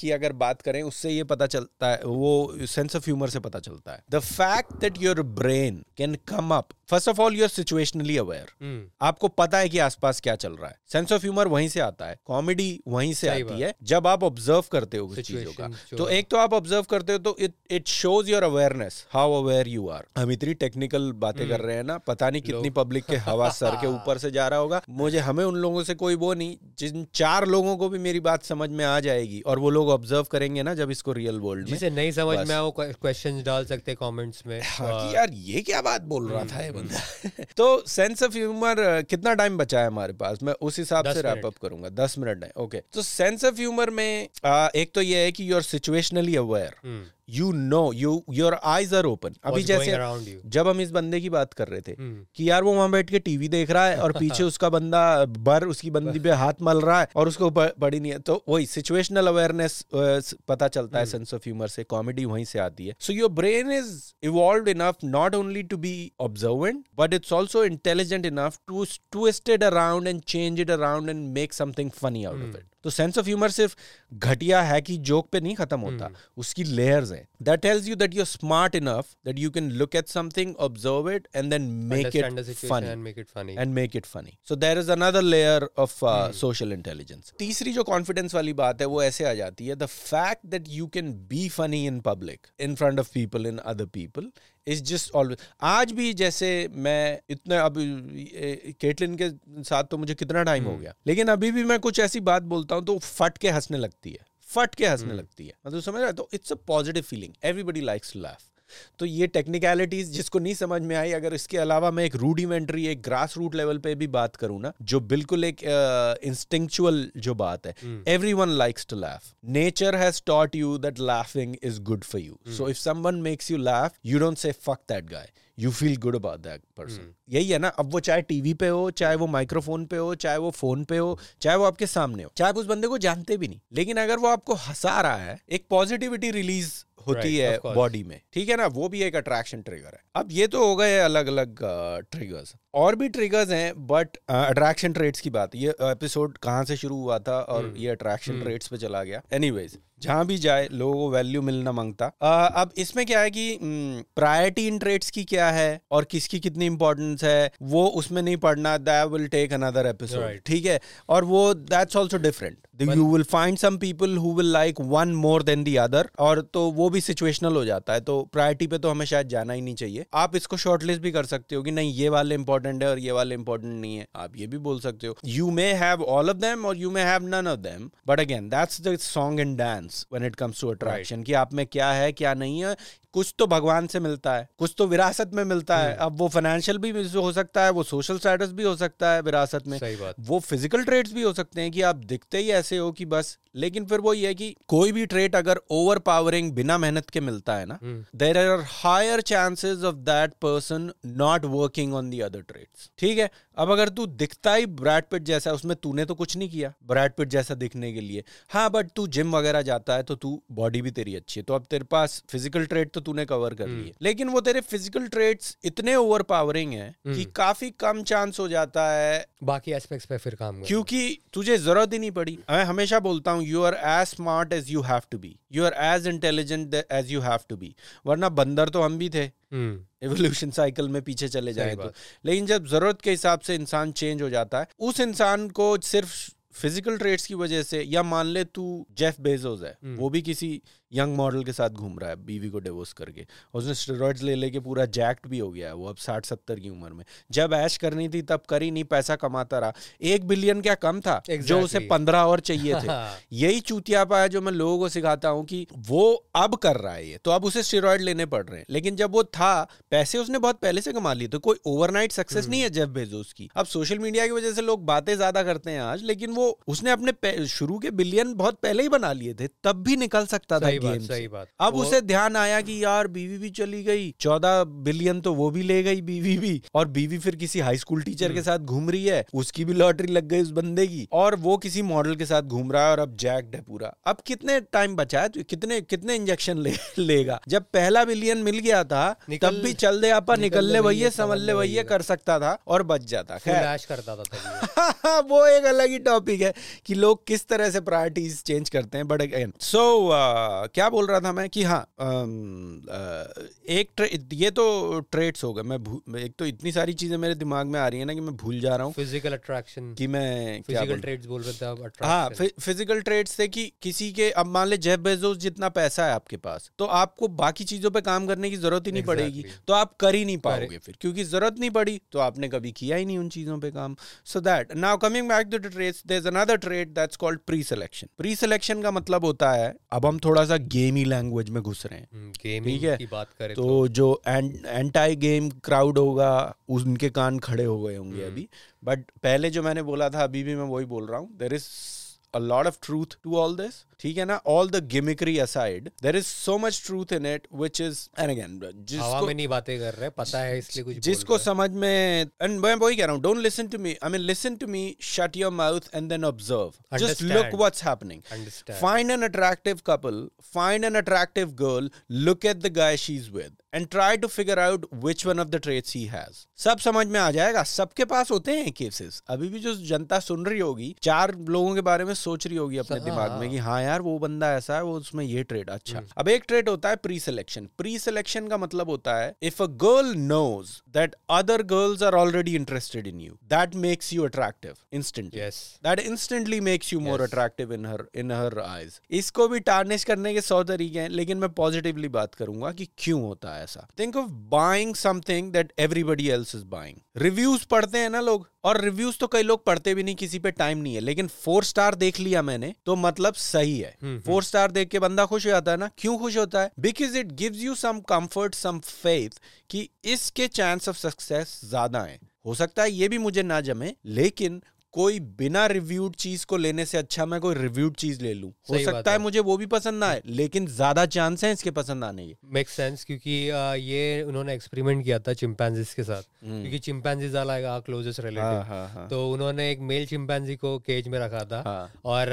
की अगर बात करें उससे ये पता चलता है वो सेंस ऑफ़ ह्यूमर से पता चलता है। The fact that your brain can come up first of all you are situationally aware आपको पता है कि आसपास क्या चल रहा है। सेंस ऑफ़ ह्यूमर वहीं से आता है। कॉमेडी वहीं से आती है जब आप ऑब्ज़र्व करते हो चीज़ों का। तो एक तो आप ऑब्ज़र्व करते हो तो it it shows your awareness how aware you are हम इतनी टेक्निकल बातें कर हम्म। रहे हैं ना पता नहीं कितनी पब्लिक के हवा सर के ऊपर से जा रहा होगा। मुझे हमें उन लोगों से कोई वो नहीं जिन चार लोगों को भी मेरी बात समझ में आ जाएगी और वो लोग ऑब्ज़र्व करेंगे ना जब इसको रियल वर्ल्ड में। नहीं समझ में वो क्वेश्चन डाल सकते कमेंट्स में। हाँ, यार ये क्या बात बोल रहा था ये बंदा। (laughs) तो सेंस ऑफ़ ह्यूमर कितना टाइम बचा है हमारे पास? मैं उस हिसाब से रैप अप करूँगा। दस मिनट है ओके तो सेंस ऑफ़ ह्यूमर में एक तो ये है कि you are situationally aware you know you your eyes are open अभी जैसे जब हम इस बंदे की बात कर रहे थे hmm. कि यार वो वहाँ बैठ के टीवी देख रहा है और (laughs) पीछे उसका बंदा बर उसकी बंदी पे हाथ मल रहा है और उसको बड़ी नहीं है। तो वही सिचुएशनल अवेयरनेस पता चलता hmm. है सेंस ऑफ़ ह्यूमर से कॉमेडी वहीं से आती है। So your brain is evolve enough not only to be observant but it's also intelligent enough to twisted around and change it around and make something funny out of it तो sense of humour सिर्फ़ घटिया है कि joke पे नहीं खत्म होता hmm. उसकी लेयर्स हैं That tells you that you are smart enough that you can look at something observe it and then make it funny and make it funny and make it funny so there is another layer of social intelligence तीसरी जो confidence वाली बात है वो ऐसे आ जाती है the fact that you can be funny in public in front of people in other people is just always आज भी जैसे मैं इतने अब केटलिन के साथ तो मुझे कितना टाइम हो हम्म। गया लेकिन अभी भी मैं कुछ ऐसी बात बोलता हूँ तो फट के हंसने लगती है फट के हंसने हम्म। लगती है। मतलब समझ रहा है? तो it's a positive feeling everybody likes to laugh तो ये टेक्निकलिटीज जिसको नहीं समझ में आई अगर इसके अलावा मैं एक रूडिमेंट्री एक ग्रास रूट लेवल पे भी बात करूँ ना जो बिल्कुल एक इंस्टिंक्चुअल uh, जो बात है everyone likes to laugh nature has taught you that laughing is good for you so if someone makes you laugh you don't say fuck that guy you feel good about that person यही है ना अब वो चाहे TV पे हो चाहे वो माइक्रोफोन पे हो चाहे वो फ़ोन पे हो चाहे वो आपके सामने हो चाहे आप उस बंदे को जानते भी नहीं लेकिन अगर वो आपको हंसा रहा है एक पॉजिटिविटी रिलीज़ होती right, है बॉडी में। ठीक है ना? वो भी एक अट्रैक्शन ट्रिगर है। अब ये तो हो गए अलग अलग ट्रिगर्स और भी ट्रिगर्स हैं बट अट्रैक्शन ट्रेट्स की बात। ये एपिसोड कहाँ से शुरू हुआ था और hmm. ये अट्रैक्शन ट्रेट्स hmm. पे चला गया। एनीवेज जहाँ भी जाए लोगों को वैल्यू मिलना माँगता। अब इसमें क्या है कि प्रायोरिटी इन ट्रेड्स की क्या है और किसकी कितनी इंपॉर्टेंस है वो उसमें नहीं पढ़ना that will take another episode ठीक है? और वो that's also different you will find some people who will like one more than the other और तो वो भी सिचुएशनल हो जाता है तो प्रायोरिटी पे तो हमें शायद जाना ही नहीं चाहिए। आप इसको शॉर्टलिस्ट भी कर सकते हो कि नहीं ये वाले इंपॉर्टेंट है और ये वाले इंपॉर्टेंट नहीं है। आप ये भी बोल सकते हो। You may have all of them और you may have none of them but again that's the song and dance when it comes to attraction कि आप में क्या है क्या नहीं है कुछ तो भगवान से मिलता है कुछ तो विरासत में मिलता है। अब वो फाइनेंशियल भी हो सकता है वो सोशल स्टेटस भी हो सकता है विरासत में। सही बात। वो फ़िज़िकल ट्रेड्स भी हो सकते हैं कि आप दिखते ही ऐसे हो कि बस लेकिन फिर वो ये है कि कोई भी ट्रेट अगर ओवर पावरिंग बिना मेहनत के मिलता है ना there are higher chances of that person not working on the other traits ठीक है? अब अगर तू दिखता ही ब्रैड पिट जैसा उसमें तूने तो कुछ नहीं किया ब्रैड पिट जैसा दिखने के लिए। हाँ बट तू जिम वगैरह जाता है तो तू बॉडी भी तेरी अच्छी है। तो अब तेरे पास फ़िज़िकल ट्रेड तो तूने कवर कर लिए। लेकिन वो तेरे फ़िज़िकल ट्रेड्स इतने ओवर पावरिंग है कि काफ़ी कम चांस हो जाता है। बाकी एस्पेक्ट्स पे फिर काम क्योंकि तुझे ज़रूरत ही नहीं पड़ी। मैं हमेशा बोलता हूँ you are as smart as you have to be you are as intelligent as you have to be वरना बंदर तो हम भी थे। हम्म। एवोल्यूशन साइकिल में पीछे चले जाए तो। लेकिन जब ज़रूरत के हिसाब से इंसान चेंज हो जाता है उस इंसान को सिर्फ़ फ़िज़िकल ट्रेड्स की वजह से या मान ले तू जेफ बेजोस है वो भी किसी यंग मॉडल के साथ घूम रहा है बीवी को डिवोर्स करके। और उसने स्टेरॉइड्स ले लेके पूरा जैक्ट भी हो गया है वो अब साठ सत्तर की उम्र में। जब ऐश करनी थी तब करी नहीं पैसा कमाता रहा। एक बिलियन क्या कम था? exactly. जो उसे पंद्रह और चाहिए थे। हाँ। यही चूतियापा है जो मैं लोगों को सिखाता हूँ कि वो अब कर रहा है ये तो अब उसे स्टेरॉइड लेने पड़ रहे हैं। लेकिन जब वो था पैसे उसने बहुत पहले से कमा लिए तो कोई ओवरनाइट सक्सेस नहीं है जेफ बेजोस की। अब सोशल मीडिया की वजह से लोग बातें ज़्यादा करते हैं आज लेकिन वो उसने अपने शुरू के बिलियन बहुत पहले ही बना लिए थे तब भी निकल सकता था गेम सही बात। अब उसे ध्यान आया कि यार बीवी भी चली गई चौदह बिलियन तो वो भी ले गई बीवी भी और बीवी फिर किसी हाई स्कूल टीचर के साथ घूम रही है उसकी भी लॉटरी लग गई उस बंदे की और वो किसी मॉडल के साथ घूम रहा है और अब जैक्ड है पूरा। अब कितने टाइम बचा है तो कितने कितने इंजेक्शन ले, (laughs) लेगा? जब पहला बिलियन मिल गया था तब भी चल दे आपा निकल ले भैया समझ ले भैया। कर सकता था और बच जाता खैर। करता था (laughs) वो एक अलग ही टॉपिक है कि लोग किस तरह से प्रायोरिटीज चेंज करते हैं बट अगेन सो क्या बोल रहा था मैं कि हाँ एक ट्रे- ये तो ट्रेड्स हो गए। मैं एक तो इतनी सारी चीज़ें मेरे दिमाग में आ रही है ना कि मैं भूल जा रहा हूँ फ़िज़िकल अट्रैक्शन कि मैं फ़िज़िकल। ट्रेड्स बोल। रहे थे हाँ फ़िज़िकल ट्रेड्स से कि किसी के अब मान ले जेफ बेजोस जितना पैसा है आपके पास तो आपको बाकी चीज़ों पर काम करने की ज़रूरत ही नहीं पड़ेगी। तो आप कर ही नहीं पाओगे फिर क्योंकि ज़रूरत नहीं पड़ी तो आपने कभी किया ही नहीं उन चीज़ों पे काम। So that now coming back to the traits there is another trait that's called pre selection pre selection का मतलब होता है अब हम थोड़ा सा गेमी लैंग्वेज में घुस रहे हैं। हम्म, ठीक गेमिंग है? की बात करें तो तो। जो एंटाई गेम क्राउड होगा उनके कान खड़े हो गए होंगे अभी। बट पहले जो मैंने बोला था अभी भी मैं वही बोल रहा हूँ। There is a lot of truth to all this ठीक है ना all the gimmickry aside there is so much truth in it which is and again हवा जिसको में नहीं बातें कर रहे पता है इसलिए कुछ बोल जिसको रहे समझ में and मैं वही कह रहा हूँ don't listen to me I mean listen to me shut your mouth and then observe just look Understand. what's happening हैं। Understand. find an attractive couple find an attractive girl look at the guy she's with and try to figure out which one of the traits he has सब समझ में आ जाएगा। सबके पास होते हैं cases अभी भी जो जनता सुन रही होगी चार लोगों के बारे में सोच रही होगी अपने दिमाग में कि हाँ यार वो बंदा ऐसा है वो उसमें ये ट्रेड अच्छा। अब एक ट्रेड होता है प्री सिलेक्शन प्री सिलेक्शन का मतलब होता है if a girl knows that other girls are already interested in you that makes you attractive instantly Yes. that instantly makes you more attractive in her in her eyes. इसको भी tarnish करने के सौ तरीके हैं लेकिन मैं पॉजिटिवली बात करूँगा कि क्यों होता है ऐसा। Think of buying something that everybody else is buying reviews पढ़ते हैं ना लोग और रिव्यूज़ तो कई लोग पढ़ते भी नहीं किसी पे टाइम नहीं है लेकिन फोर स्टार देख लिया मैंने तो मतलब सही है। फोर स्टार देख के बंदा खुश हो जाता है ना? क्यों खुश होता है? Because it gives you some comfort some faith कि इसके चांस ऑफ़ सक्सेस ज़्यादा है। हो सकता है ये भी मुझे ना जमे लेकिन कोई बिना रिव्यूड चीज़ को लेने से अच्छा मैं कोई रिव्यूड चीज़ ले लूँ। हो सकता है है। मुझे वो भी पसंद ना आए लेकिन ज़्यादा चांस है इसके पसंद आने के। मेक सेंस क्योंकि ये उन्होंने एक्सपेरिमेंट किया था चिंपैंजीज के साथ। क्योंकि चिंपैंजीज आर क्लोजेस्ट रिलेटिव। तो उन्होंने एक मेल चिंपैंजी को केज में रखा था हाँ। और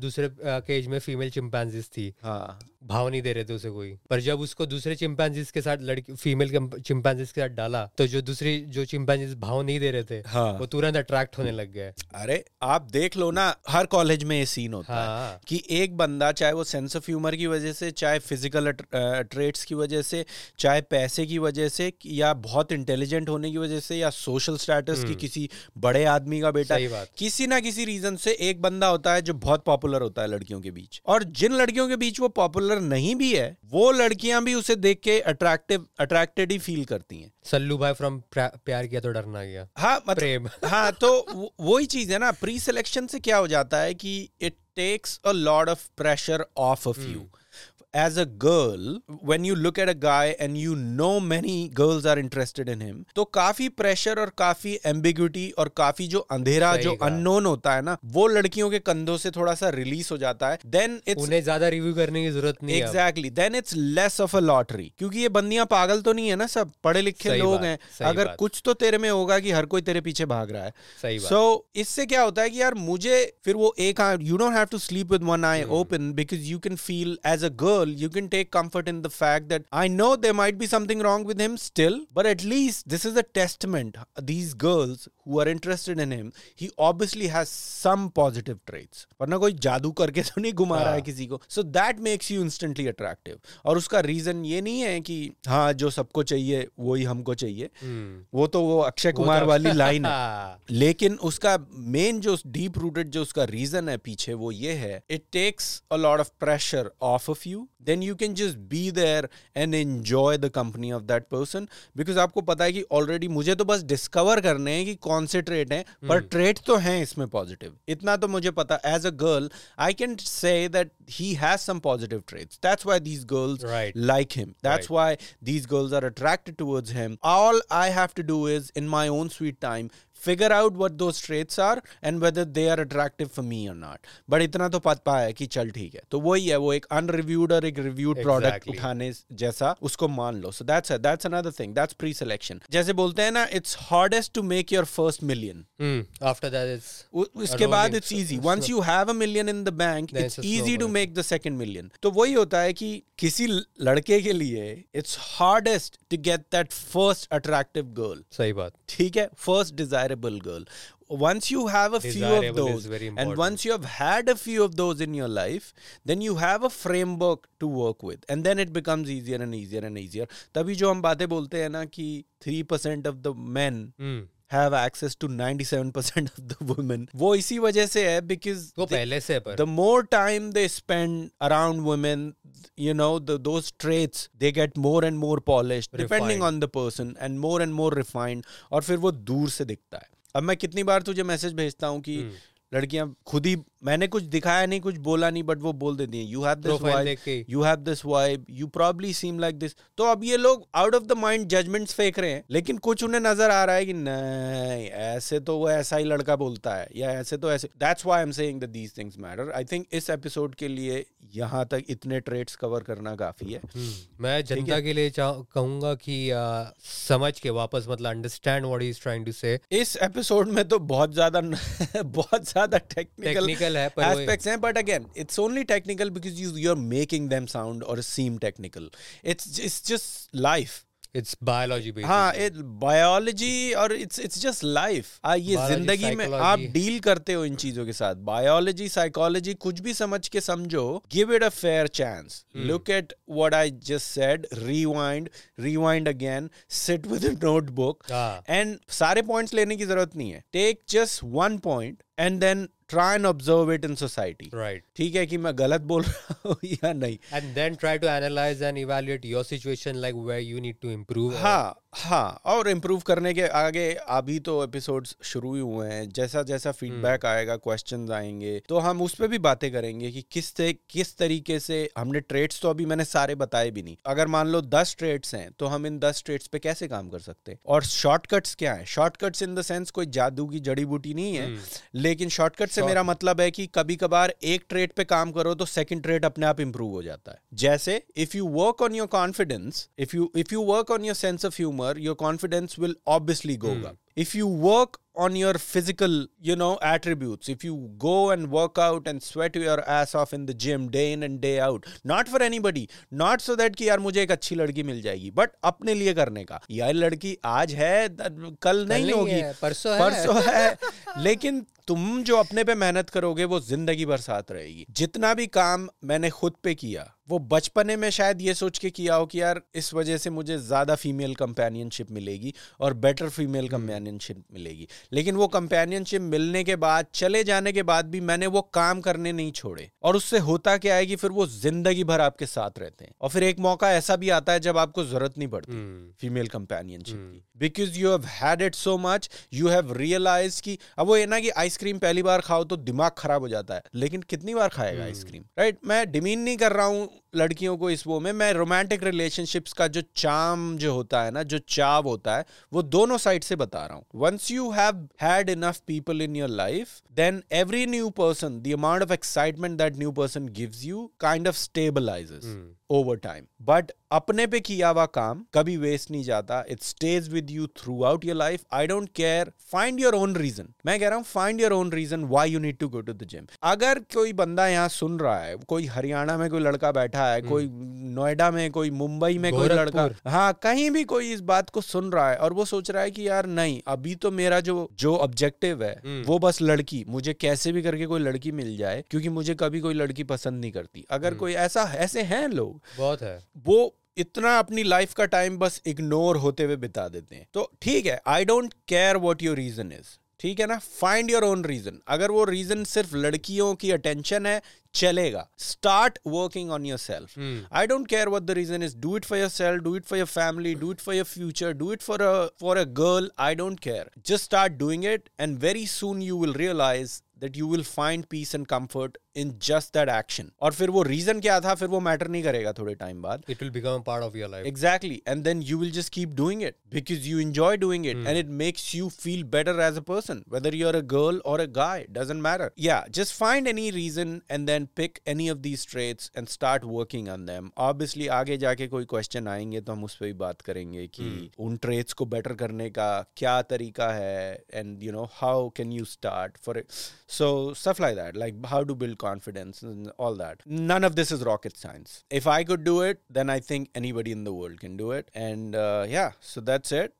दूसरे केज में फीमेल चिंपैंजीज थी। हाँ। भाव नहीं दे रहे थे उसे कोई पर जब उसको दूसरे चिंपैंजीज के साथ लड़की फीमेल चिंपैंजीज के साथ डाला तो जो दूसरी जो चिंपैंजीज भाव नहीं दे रहे थे हाँ। वो तुरंत अट्रैक्ट होने लग गए अरे आप देख लो ना हर कॉलेज में ये सीन होता हाँ। है कि एक बंदा चाहे वो सेंस ऑफ़ ह्यूमर की वजह से चाहे फ़िज़िकल ट्रेट्स की वजह से चाहे पैसे की वजह से या बहुत इंटेलिजेंट होने की वजह से या सोशल स्टेटस की किसी बड़े आदमी का बेटा हम्म। किसी ना किसी रीजन से एक बंदा होता है जो बहुत पॉपुलर होता है लड़कियों के बीच और जिन लड़कियों के बीच वो पॉपुलर नहीं भी है वो लड़कियाँ भी उसे देख के अट्रैक्टिव अट्रैक्टेड ही फील करती हैं। सल्लू भाई फ्रॉम प्यार किया तो डरना गया। हाँ मतलब प्रेम। (laughs) हाँ तो वो- वही चीज़ है ना प्री सिलेक्शन से क्या हो जाता है कि it takes a lot of pressure off off you as a girl when you look at a guy and you know many girls are interested in him तो काफ़ी प्रेशर और काफ़ी एम्बिग्यूटी और काफ़ी जो अंधेरा जो। अननोन होता है ना वो लड़कियों के कंधों से थोड़ा सा रिलीज़ हो जाता है। देन इट्स उन्हें ज़्यादा रिव्यू करने की ज़रूरत नहीं exactly then it's less of a lottery क्योंकि ये बंदियाँ पागल तो नहीं है ना सब पढ़े लिखे लोग हैं। अगर कुछ तो तेरे में होगा कि हर कोई तेरे पीछे भाग रहा है। सही सो इससे क्या होता है कि यार मुझे फिर वो एक you don't have to sleep with one eye open because you can feel as a girl you can take comfort in the fact that I know there might be something wrong with him still, but at least this is a testament. These girls who are interested in him, he obviously has some positive traits. वरना कोई जादू करके तो नहीं घुमा रहा है हाँ। किसी को so that makes you instantly attractive और उसका रीजन ये नहीं है कि हाँ जो सबको चाहिए वही हमको चाहिए हम्म। वो तो वो अक्षय कुमार तो- वाली लाइन है हाँ, लेकिन उसका मेन जो डीप रूटेड जो उसका रीजन है पीछे वो ये है it takes a lot of pressure off off you then you can just be there and enjoy the company of that person because आपको पता है कि ऑलरेडी मुझे तो बस डिस्कवर करने हैं कि कौन से ट्रेट हैं पर ट्रेट तो हैं इसमें पॉजिटिव इतना तो मुझे पता as a girl I can say that he has some positive traits that's why these girls Right. like him. That's why these girls are attracted towards him. All I have to do is, in my own sweet time, figure out what those traits are and whether they are attractive for me or not. But इतना तो पता है कि चल ठीक है तो वही है वो एक unreviewed और एक reviewed product Exactly. उठाने जैसा उसको मान लो so that's it that's another thing that's pre-selection जैसे बोलते हैं ना it's hardest to make your first million hmm, after that it's उ- उसके बाद rolling. It's easy once you have a million in the bank Then it's it's a easy to snowball. Make the second million तो वही होता है कि किसी ल- लड़के के लिए it's hardest to get that first attractive girl सही बात ठीक है first Desirable girl once you have a few of Desirable is those very and important. once you have had a few of those in your life then you have a framework to work with and then it becomes easier and easier and easier तभी जो हम बातें बोलते हैं ना कि 3% of the men hmm, Have access to 97% of the women वो इसी वजह से है बिकॉज़ वो पहले से है पर the more time they spend around women you know the, those traits they get more and more polished depending Refined. on the person and more and more refined और फिर वो दूर से दिखता है अब मैं कितनी बार तुझे मैसेज भेजता हूँ कि hmm. लड़कियाँ खुद ही मैंने कुछ दिखाया नहीं कुछ बोला नहीं बट वो बोल देती है you have this vibe. You have this vibe you probably seem like this तो अब ये लोग out of the mind judgments फेंक रहे हैं लेकिन कुछ उन्हें नज़र आ रहा है कि नहीं ऐसे तो वो ऐसा ही लड़का बोलता है या ऐसे तो ऐसे। That's why I am saying that these things matter I think इस एपिसोड के लिए यहाँ तक इतने ट्रेड्स कवर करना काफ़ी है। हम्म, मैं जनता के लिए कहूँगा कि आ, समझ के वापस मतलब understand what he is trying to say इस एपिसोड में तो बहुत ज़्यादा (laughs) बहुत ज़्यादा टेक्निकल टेक्निकल है पर एस्पेक्ट्स हैं but again it's only technical because you you are making them sound और seem technical it's it's just life it's biology हाँ बायोलॉजी और इट्स इट्स जस्ट लाइफ ये ज़िंदगी में आप डील करते हो इन चीज़ों के साथ। बायोलॉजी साइकोलॉजी कुछ भी समझ के समझो give it a fair chance look at what I just said rewind rewind again sit with notebook and सारे पॉइंट लेने की ज़रूरत नहीं है। Take just one point and then try and observe it in society right ठीक है कि मैं गलत बोल रहा हूँ या नहीं and then try to analyze and evaluate your situation like where you need to improve हाँ हाँ और इम्प्रूव करने के आगे अभी तो एपिसोड्स शुरू ही हुए हैं। जैसा जैसा फीडबैक आएगा क्वेश्चंस आएँगे तो हम उस पर भी बातें करेंगे कि किस से किस तरीके से हमने ट्रेड्स तो अभी मैंने सारे बताए भी नहीं। अगर मान लो दस ट्रेड्स हैं तो हम इन दस ट्रेड्स पे कैसे काम कर सकते? हैं और शॉर्टकट्स क्या है? शॉर्टकट्स इन द सेंस कोई जादू की जड़ी बूटी नहीं है लेकिन शॉर्टकट से मेरा मतलब है कि कभी कभार एक ट्रेड पे काम करो तो सेकंड ट्रेड अपने आप इम्प्रूव हो जाता है। जैसे if you work on your confidence if you if you work on your sense of humour humor, your confidence will obviously go mm. up. If you work on your physical, you know, attributes, if you go and work out and sweat your ass off in the gym day in and day out, not for anybody, not so that कि यार मुझे एक अच्छी लड़की मिल जाएगी, but अपने लिए करने का. यार लड़की आज है, कल नहीं नहीं होगी, है, परसों है. परसों है. लेकिन तुम जो अपने पे मेहनत करोगे वो ज़िंदगी भर साथ रहेगी जितना भी काम मैंने खुद पे किया वो बचपने में शायद ये सोच के किया हो कि यार इस वजह से मुझे ज़्यादा फीमेल कंपेनियनशिप मिलेगी और बेटर फीमेल कंपेनियनशिप मिलेगी। लेकिन वो कंपेनियनशिप मिलने के बाद चले जाने के बाद भी मैंने वो काम करने नहीं छोड़े। और उससे होता क्या है कि फिर वो ज़िंदगी भर आपके साथ रहते हैं। और फिर एक मौका ऐसा भी आता है जब आपको ज़रूरत नहीं पड़ती फीमेल कंपेनियनशिप की। Because you have had it so much you have realize की अब वो ये ना कि आइसक्रीम पहली बार खाओ तो दिमाग खराब हो जाता है। लेकिन कितनी बार खाएगा आइसक्रीम राइट मैं डिमीन नहीं कर रहा हूँ लड़कियों को इस वो में मैं रोमांटिक रिलेशनशिप्स का जो चाम जो होता है ना जो चाव होता है वो दोनों साइड से बता रहा हूँ। Once you have had enough people in your life then every new person the amount of excitement that new person gives you kind of stabilises over time but अपने पे किया हुआ काम कभी वेस्ट नहीं जाता it stays with you throughout your life I don't care find your own reason मैं कह रहा हूँ find your own reason why you need to go to the gym अगर कोई बंदा यहाँ सुन रहा है कोई हरियाणा में कोई लड़का बैठा है कोई नोएडा में कोई मुंबई में कोई लड़का हाँ कहीं भी कोई इस बात को सुन रहा है और वो सोच रहा है कि यार नहीं अभी तो मेरा जो जो ऑब्जेक्टिव है वो बस लड़की मुझे कैसे भी करके कोई लड़की मिल जाए क्योंकि मुझे कभी कोई लड़की पसंद नहीं करती। अगर कोई ऐसा ऐसे हैं लोग बहुत है। वो इतना अपनी लाइफ का टाइम बस इग्नोर होते हुए बिता देते हैं। तो ठीक है I don't care what your reason is ठीक है ना? फाइंड योर ओन रीजन अगर वो रीजन सिर्फ़ लड़कियों की अटेंशन है chalega. Start working on yourself. Mm. I don't care what the reason is. Do it for yourself. Do it for your family. Do it for your future. Do it for a for a girl. I don't care. Just start doing it, and very soon you will realize that you will find peace and comfort in just that action और फिर वो reason क्या था फिर वो matter नहीं करेगा थोड़े time बाद it will become a part of your life exactly and then you will just keep doing it because you enjoy doing it and it makes you feel better as a person whether you're a girl or a guy doesn't matter yeah just find any reason and then pick any of these traits and start working on them obviously आगे जाके कोई question आएँगे तो हम उस पर भी बात करेंगे कि उन traits को better करने का क्या तरीका है and you know how can you start for it so stuff like that, like how to build confidence and all that. None of this is rocket science. If I could do it, then I think anybody in the world can do it. And uh, yeah, so that's it.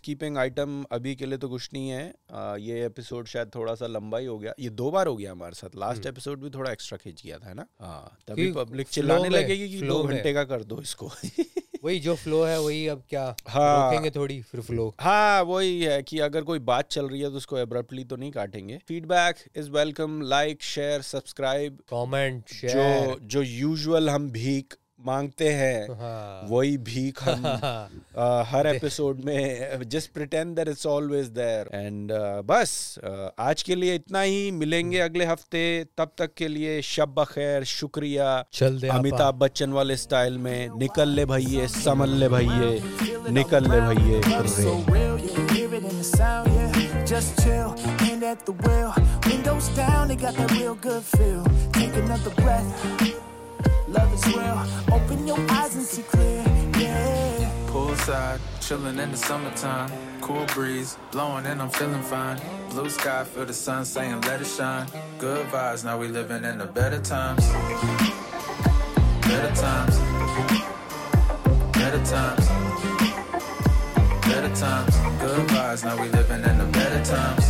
Housekeeping item अभी के लिए तो कुछ नहीं है uh, ये episode शायद थोड़ा सा लंबा ही हो गया ये दो बार हो गया हमारे साथ लास्ट एपिसोड भी थोड़ा एक्स्ट्रा खींच गया था है ना हाँ तभी पब्लिक चिल्लाने लगेगी कि दो घंटे का कर दो इसको वही जो फ्लो है वही अब क्या हाँ। रोकेंगे थोड़ी फिर फ्लो हाँ वही है कि अगर कोई बात चल रही है तो उसको एब्रप्टली तो नहीं काटेंगे। Feedback is welcome like share subscribe comment जो जो यूजुअल हम भीख मांगते हैं हाँ। वही भीख हम (laughs) आ, हर एपिसोड में just pretend that it's always there and बस uh, आज के लिए इतना ही मिलेंगे अगले हफ़्ते तब तक के लिए शब बखैर शुक्रिया चल दे अमिताभ बच्चन वाले स्टाइल में निकल ले भैये समल ले भैये निकल ले भैये. Just chill, hand at the wheel. Windows down, they got that real good feel. Take another breath. Love is real. Open your eyes and see clear, yeah. Poolside, chilling in the summertime. Cool breeze, blowing and I'm feeling fine. Blue sky, feel the sun saying let it shine. Good vibes, now we living in the better times. Better times. Better times. Better times. Good vibes, now we living in the better times.